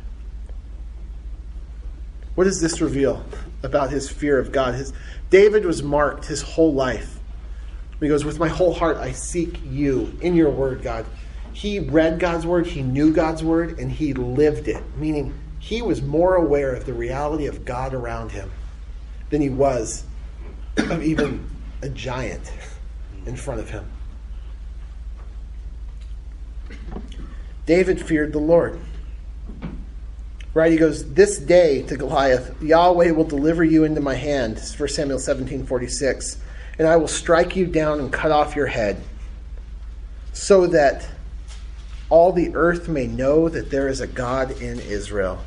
What does this reveal about his fear of God? His, David was marked his whole life. He goes, With my whole heart, I seek you in your word, God. He read God's word, he knew God's word, and he lived it, meaning he was more aware of the reality of God around him than he was of even a giant in front of him. David feared the Lord. Right? He goes, This day to Goliath, Yahweh will deliver you into my hand. 1 Samuel 17 46. And I will strike you down and cut off your head, so that all the earth may know that there is a God in Israel.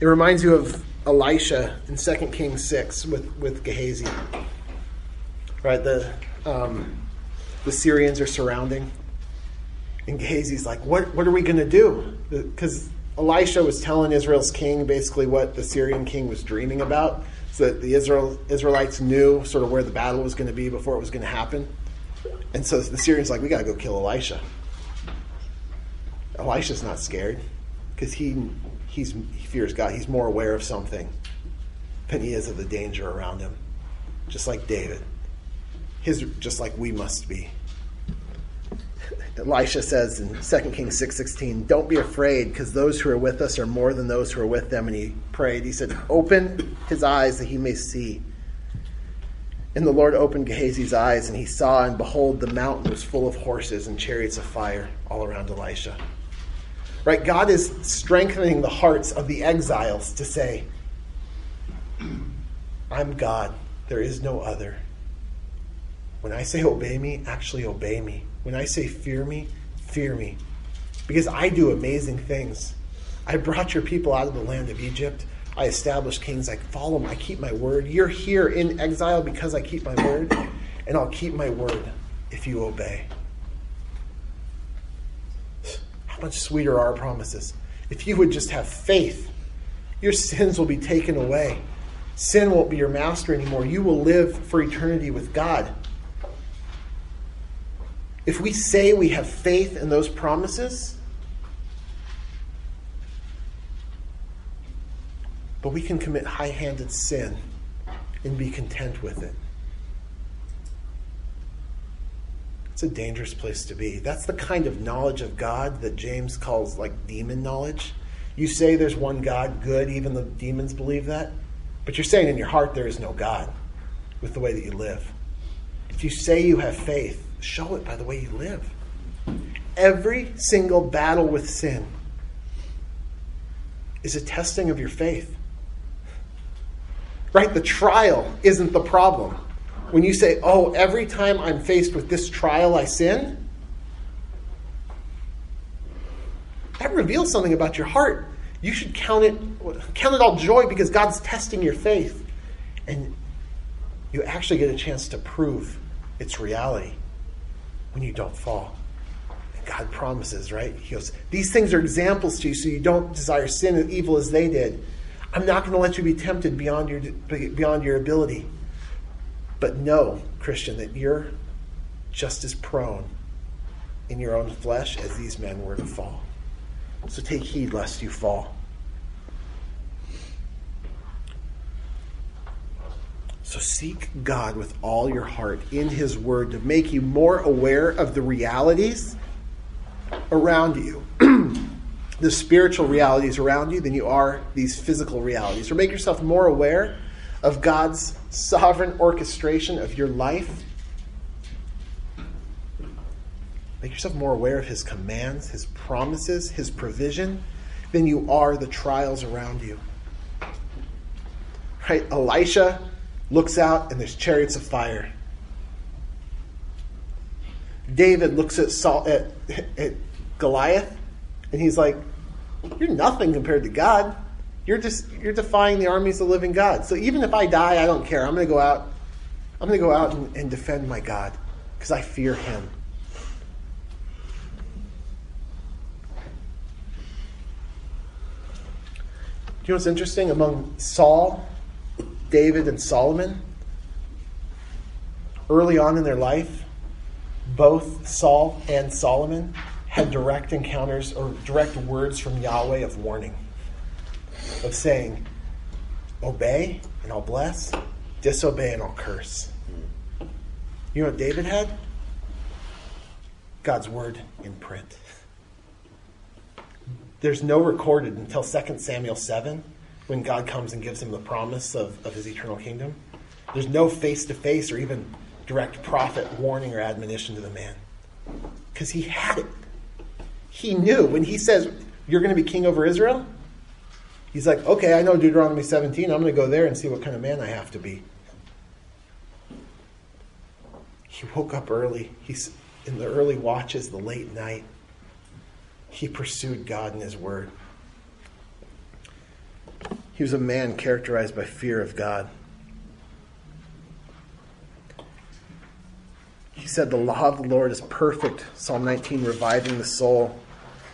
It reminds you of Elisha in 2 Kings 6 with, with Gehazi. Right? The, um, the Syrians are surrounding. And Gehazi's like, what, what are we going to do? Because Elisha was telling Israel's king basically what the Syrian king was dreaming about, so that the Israel, Israelites knew sort of where the battle was going to be before it was going to happen. And so the Syrians like, we got to go kill Elisha. Elisha's not scared because he he's, he fears God. He's more aware of something than he is of the danger around him, just like David. His just like we must be. Elisha says in 2 Kings 6:16, "Don't be afraid because those who are with us are more than those who are with them." And he prayed. He said, "Open his eyes that he may see." And the Lord opened Gehazi's eyes, and he saw, and behold, the mountain was full of horses and chariots of fire all around Elisha. Right? God is strengthening the hearts of the exiles to say, I'm God. There is no other. When I say obey me, actually obey me. When I say fear me, fear me. Because I do amazing things. I brought your people out of the land of Egypt. I established kings. I follow them. I keep my word. You're here in exile because I keep my word. And I'll keep my word if you obey. How much sweeter are our promises? If you would just have faith, your sins will be taken away. Sin won't be your master anymore. You will live for eternity with God. If we say we have faith in those promises, but we can commit high handed sin and be content with it. It's a dangerous place to be. That's the kind of knowledge of God that James calls like demon knowledge. You say there's one God, good, even the demons believe that. But you're saying in your heart there is no God with the way that you live. If you say you have faith, show it by the way you live. Every single battle with sin is a testing of your faith. Right? The trial isn't the problem when you say, oh, every time I'm faced with this trial, I sin, that reveals something about your heart. You should count it, count it all joy because God's testing your faith. And you actually get a chance to prove its reality when you don't fall. And God promises, right? He goes, These things are examples to you so you don't desire sin and evil as they did. I'm not going to let you be tempted beyond your, beyond your ability. But know, Christian, that you're just as prone in your own flesh as these men were to fall. So take heed lest you fall. So seek God with all your heart in His Word to make you more aware of the realities around you, the spiritual realities around you, than you are these physical realities. Or make yourself more aware of God's sovereign orchestration of your life. Make yourself more aware of His commands, His promises, His provision than you are the trials around you. Right? Elisha looks out and there's chariots of fire. David looks at, Saul, at, at Goliath and he's like, You're nothing compared to God. You're just you're defying the armies of the living God. So even if I die, I don't care. I'm going to go out. I'm going to go out and, and defend my God because I fear Him. You know what's interesting among Saul, David, and Solomon? Early on in their life, both Saul and Solomon had direct encounters or direct words from Yahweh of warning, of saying, Obey and I'll bless, disobey and I'll curse. You know what David had? God's word in print. There's no recorded until 2 Samuel 7 when God comes and gives him the promise of, of his eternal kingdom. There's no face to face or even direct prophet warning or admonition to the man because he had it. He knew when he says, You're going to be king over Israel, he's like, Okay, I know Deuteronomy 17. I'm going to go there and see what kind of man I have to be. He woke up early. He's in the early watches, the late night. He pursued God and His Word. He was a man characterized by fear of God. He said, The law of the Lord is perfect. Psalm 19, reviving the soul.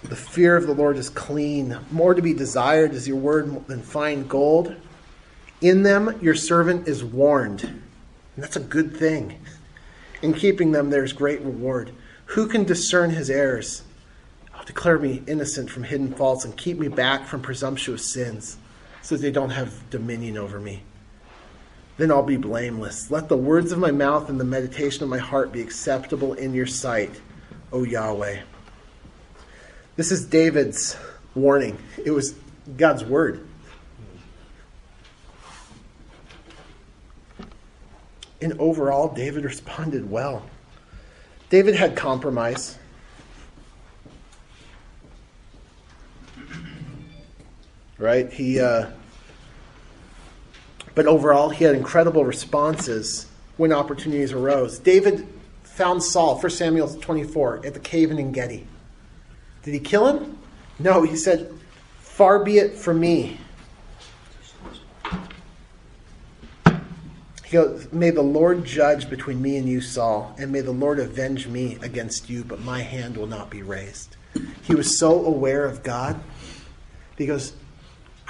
The fear of the Lord is clean. More to be desired is your word than fine gold. In them your servant is warned. And that's a good thing. In keeping them, there's great reward. Who can discern his errors? Oh, declare me innocent from hidden faults and keep me back from presumptuous sins so they don't have dominion over me. Then I'll be blameless. Let the words of my mouth and the meditation of my heart be acceptable in your sight, O Yahweh. This is David's warning. It was God's word. And overall, David responded well. David had compromise. Right? He, uh, but overall, he had incredible responses when opportunities arose. David found Saul, 1 Samuel 24, at the cave in Engedi. Did he kill him? No, he said, Far be it from me. He goes, May the Lord judge between me and you, Saul, and may the Lord avenge me against you, but my hand will not be raised. He was so aware of God. He goes,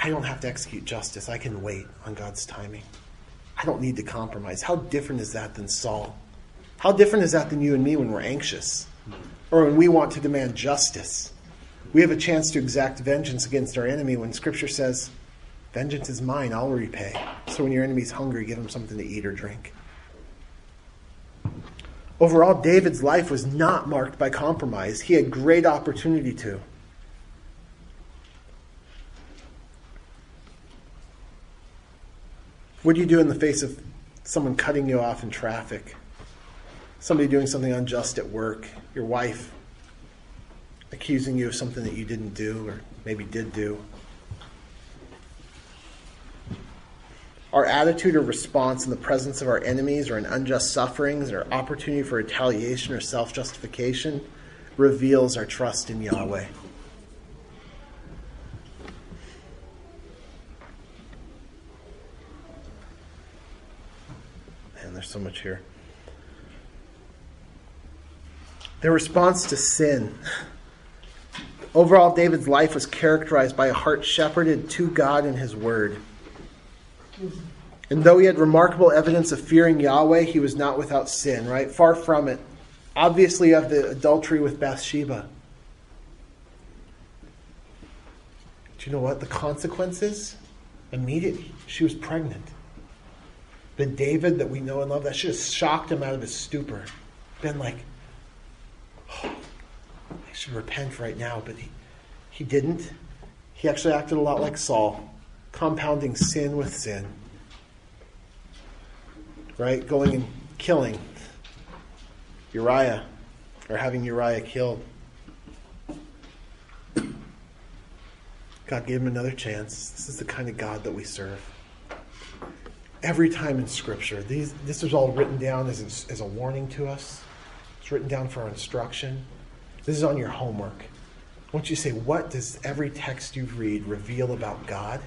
I don't have to execute justice. I can wait on God's timing. I don't need to compromise. How different is that than Saul? How different is that than you and me when we're anxious or when we want to demand justice? We have a chance to exact vengeance against our enemy when Scripture says, Vengeance is mine, I'll repay. So when your enemy's hungry, give him something to eat or drink. Overall, David's life was not marked by compromise. He had great opportunity to. What do you do in the face of someone cutting you off in traffic? Somebody doing something unjust at work? Your wife accusing you of something that you didn't do or maybe did do? Our attitude or response in the presence of our enemies or in unjust sufferings or opportunity for retaliation or self justification reveals our trust in Yahweh. Man, there's so much here. Their response to sin. Overall, David's life was characterized by a heart shepherded to God and His Word. And though he had remarkable evidence of fearing Yahweh, he was not without sin, right? Far from it. Obviously, of the adultery with Bathsheba. Do you know what? The consequences? Immediately, she was pregnant. The David that we know and love, that should have shocked him out of his stupor. Been like, oh, I should repent right now, but he, he didn't. He actually acted a lot like Saul, compounding sin with sin. Right? Going and killing Uriah, or having Uriah killed. God gave him another chance. This is the kind of God that we serve. Every time in Scripture, these, this is all written down as, as a warning to us. It's written down for our instruction. This is on your homework. I want you to say, what does every text you read reveal about God?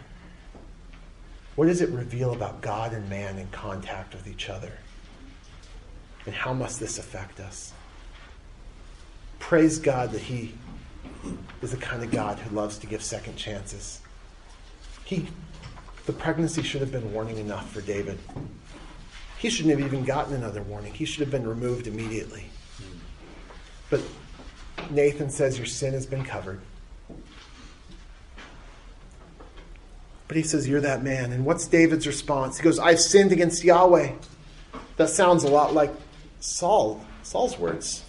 What does it reveal about God and man in contact with each other? And how must this affect us? Praise God that He is the kind of God who loves to give second chances. He, the pregnancy should have been warning enough for David. He shouldn't have even gotten another warning. He should have been removed immediately. But Nathan says, Your sin has been covered. But he says, You're that man. And what's David's response? He goes, I've sinned against Yahweh. That sounds a lot like Saul, Saul's words.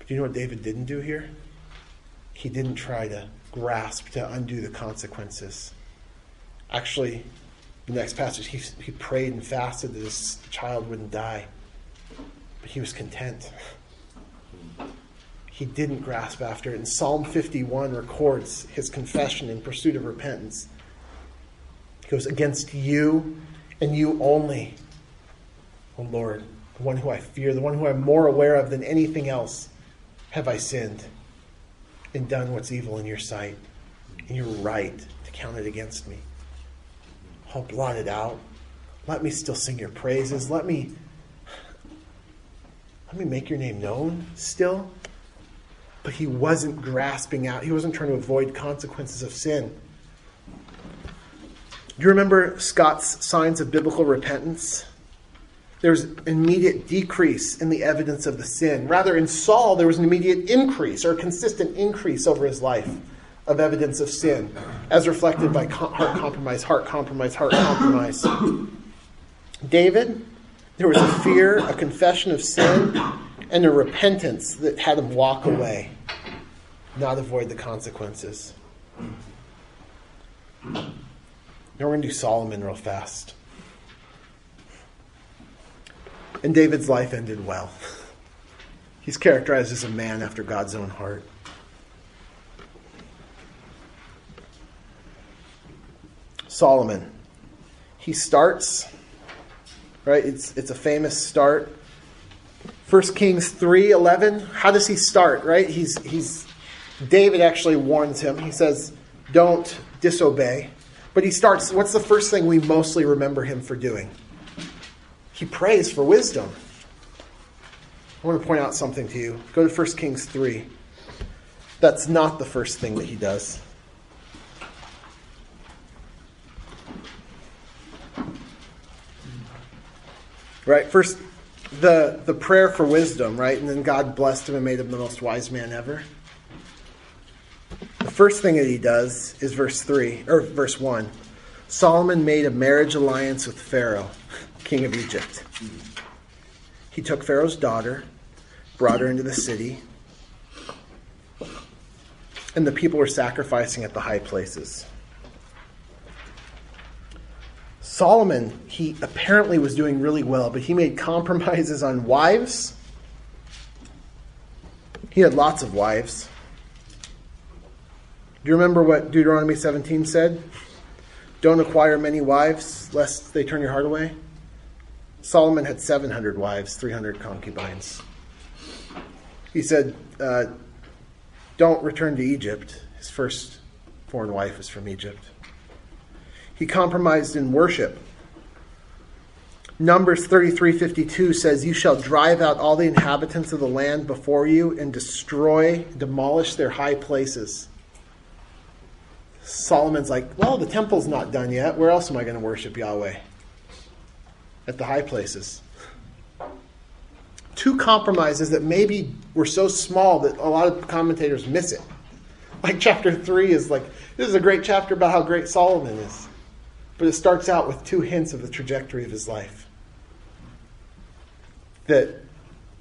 But you know what David didn't do here? He didn't try to grasp to undo the consequences. Actually, the next passage, he, he prayed and fasted that his child wouldn't die. But he was content. He didn't grasp after it. And Psalm 51 records his confession in pursuit of repentance. He goes, Against you and you only, O Lord, the one who I fear, the one who I'm more aware of than anything else, have I sinned and done what's evil in your sight. And you're right to count it against me. I'll blot it out. Let me still sing your praises. Let me let me make your name known still. But he wasn't grasping out. He wasn't trying to avoid consequences of sin. Do you remember Scott's signs of biblical repentance? There's an immediate decrease in the evidence of the sin. Rather, in Saul, there was an immediate increase or a consistent increase over his life of evidence of sin, as reflected by heart compromise, heart compromise, heart compromise. David, there was a fear, a confession of sin, and a repentance that had him walk away, not avoid the consequences. Now we're going to do Solomon real fast. And David's life ended well. He's characterized as a man after God's own heart. Solomon. He starts, right? It's, it's a famous start. 1 Kings 3:11. How does he start, right? He's he's David actually warns him. He says, "Don't disobey." But he starts, what's the first thing we mostly remember him for doing? He prays for wisdom. I want to point out something to you. Go to 1 Kings 3. That's not the first thing that he does. Right? First, the, the prayer for wisdom, right? And then God blessed him and made him the most wise man ever. The first thing that he does is verse 3, or verse 1. Solomon made a marriage alliance with Pharaoh, king of Egypt. He took Pharaoh's daughter, brought her into the city, and the people were sacrificing at the high places. Solomon, he apparently was doing really well, but he made compromises on wives. He had lots of wives. Do you remember what Deuteronomy 17 said? Don't acquire many wives, lest they turn your heart away. Solomon had 700 wives, 300 concubines. He said, uh, Don't return to Egypt. His first foreign wife was from Egypt. He compromised in worship. Numbers 33:52 says, "You shall drive out all the inhabitants of the land before you and destroy, demolish their high places." Solomon's like, "Well, the temple's not done yet. Where else am I going to worship Yahweh?" At the high places. Two compromises that maybe were so small that a lot of commentators miss it. Like chapter 3 is like, this is a great chapter about how great Solomon is. But it starts out with two hints of the trajectory of his life. That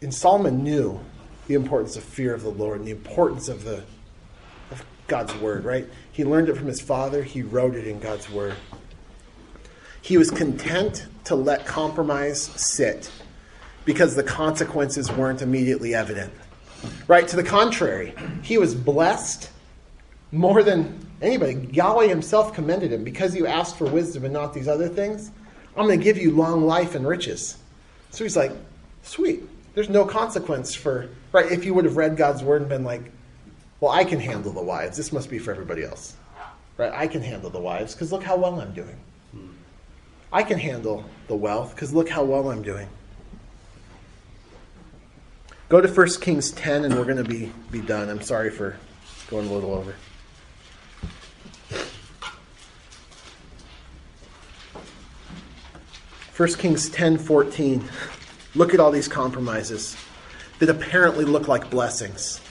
in Solomon knew the importance of fear of the Lord and the importance of the of God's word, right? He learned it from his father, he wrote it in God's word. He was content to let compromise sit because the consequences weren't immediately evident. Right? To the contrary, he was blessed more than anybody. Yahweh himself commended him because you asked for wisdom and not these other things. I'm going to give you long life and riches. So he's like, sweet. There's no consequence for, right? If you would have read God's word and been like, well, I can handle the wives. This must be for everybody else. Right? I can handle the wives because look how well I'm doing. I can handle the wealth because look how well I'm doing. Go to 1 Kings 10 and we're going to be, be done. I'm sorry for going a little over. 1 Kings 10 14. Look at all these compromises that apparently look like blessings.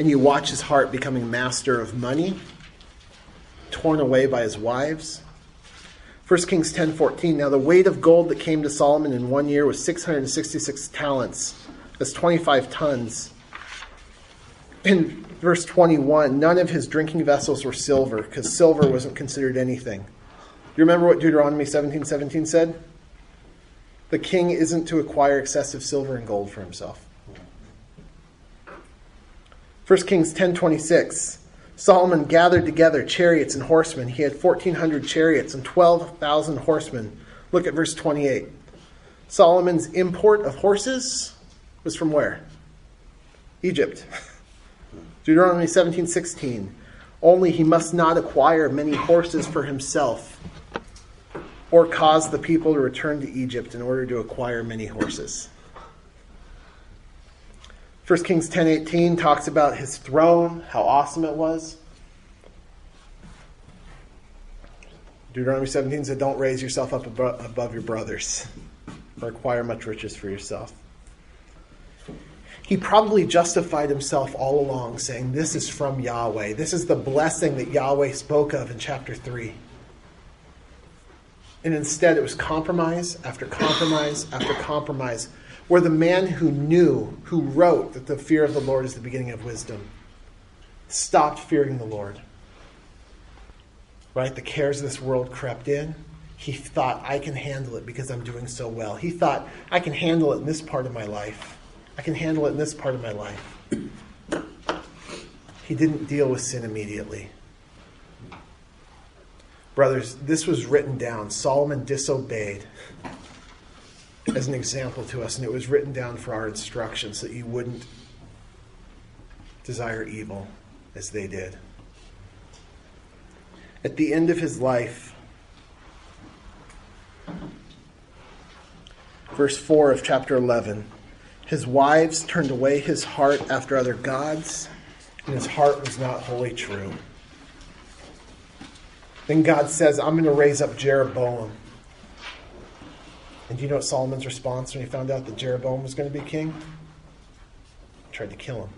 And you watch his heart becoming master of money, torn away by his wives. 1 Kings 10:14 Now the weight of gold that came to Solomon in one year was 666 talents. That's 25 tons. In verse 21, none of his drinking vessels were silver because silver wasn't considered anything. You remember what Deuteronomy 17:17 17 said? The king isn't to acquire excessive silver and gold for himself. 1 Kings 10:26 Solomon gathered together chariots and horsemen. He had 1400 chariots and 12,000 horsemen. Look at verse 28. Solomon's import of horses was from where? Egypt. Deuteronomy 17:16 Only he must not acquire many horses for himself or cause the people to return to Egypt in order to acquire many horses. 1 Kings 10:18 talks about his throne, how awesome it was. Deuteronomy 17 said, Don't raise yourself up above your brothers or acquire much riches for yourself. He probably justified himself all along, saying, This is from Yahweh. This is the blessing that Yahweh spoke of in chapter 3. And instead, it was compromise after compromise after compromise where the man who knew, who wrote that the fear of the Lord is the beginning of wisdom, stopped fearing the Lord. Right? The cares of this world crept in. He thought, I can handle it because I'm doing so well. He thought, I can handle it in this part of my life. I can handle it in this part of my life. He didn't deal with sin immediately. Brothers, this was written down. Solomon disobeyed as an example to us, and it was written down for our instruction so that you wouldn't desire evil as they did. At the end of his life, verse 4 of chapter 11, his wives turned away his heart after other gods, and his heart was not wholly true. Then God says, I'm going to raise up Jeroboam and do you know what Solomon's response when he found out that Jeroboam was going to be king? He tried to kill him.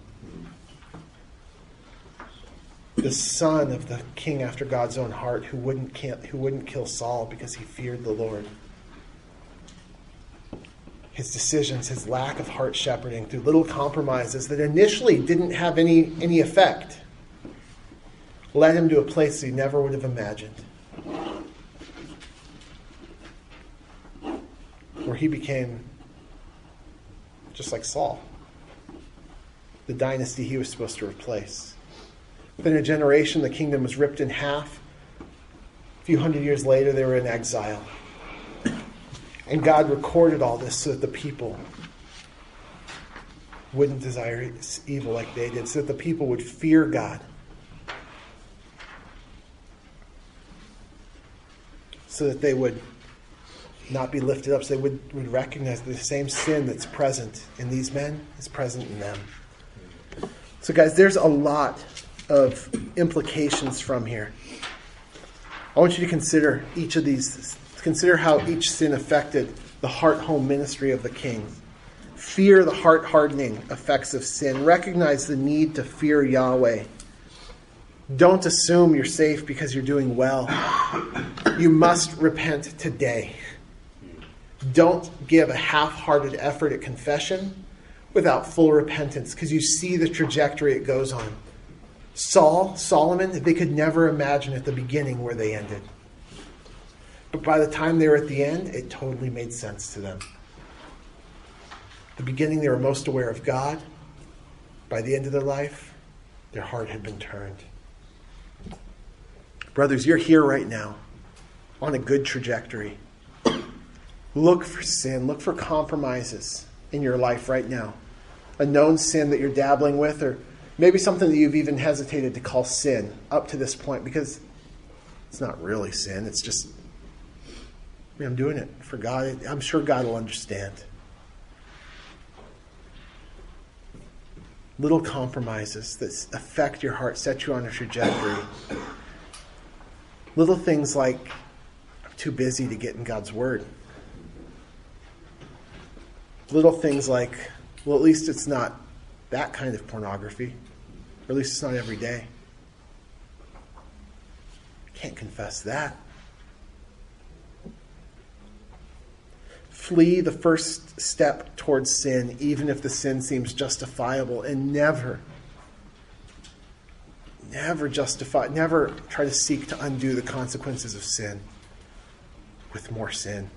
The son of the king after God's own heart who wouldn't, who wouldn't kill Saul because he feared the Lord. His decisions, his lack of heart shepherding through little compromises that initially didn't have any, any effect, led him to a place he never would have imagined. Where he became just like Saul, the dynasty he was supposed to replace. Within a generation, the kingdom was ripped in half. A few hundred years later, they were in exile. And God recorded all this so that the people wouldn't desire evil like they did, so that the people would fear God. So that they would not be lifted up, so they would, would recognize the same sin that's present in these men is present in them. So, guys, there's a lot of implications from here. I want you to consider each of these, consider how each sin affected the heart home ministry of the king. Fear the heart hardening effects of sin. Recognize the need to fear Yahweh. Don't assume you're safe because you're doing well. You must repent today. Don't give a half hearted effort at confession without full repentance because you see the trajectory it goes on. Saul, Solomon, they could never imagine at the beginning where they ended. But by the time they were at the end, it totally made sense to them. The beginning, they were most aware of God. By the end of their life, their heart had been turned. Brothers, you're here right now on a good trajectory. Look for sin, look for compromises in your life right now. A known sin that you're dabbling with, or maybe something that you've even hesitated to call sin up to this point because it's not really sin. It's just, I I'm doing it for God. I'm sure God will understand. Little compromises that affect your heart, set you on a trajectory. Little things like, I'm too busy to get in God's Word. Little things like, well, at least it's not that kind of pornography, or at least it's not every day. Can't confess that. Flee the first step towards sin, even if the sin seems justifiable, and never, never justify, never try to seek to undo the consequences of sin with more sin.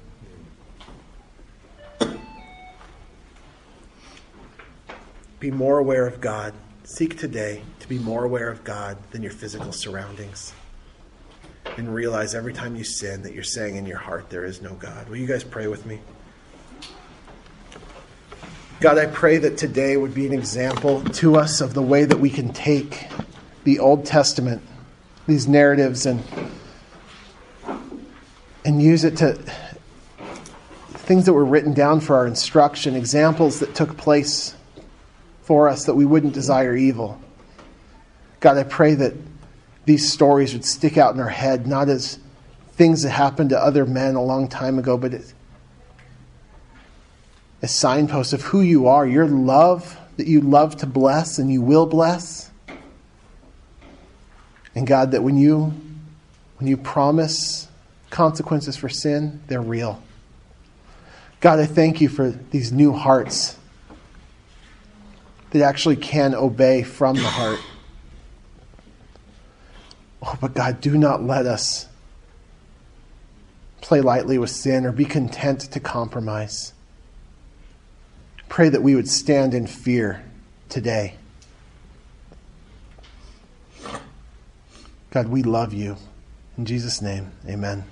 Be more aware of God. Seek today to be more aware of God than your physical surroundings and realize every time you sin that you're saying in your heart, there is no God. Will you guys pray with me? God, I pray that today would be an example to us of the way that we can take the Old Testament, these narratives, and and use it to things that were written down for our instruction, examples that took place for us that we wouldn't desire evil. God, I pray that these stories would stick out in our head, not as things that happened to other men a long time ago, but as, as signposts of who you are, your love that you love to bless and you will bless. And God, that when you when you promise consequences for sin, they're real. God, I thank you for these new hearts that actually can obey from the heart. Oh, but God, do not let us play lightly with sin or be content to compromise. Pray that we would stand in fear today. God, we love you. In Jesus' name, amen.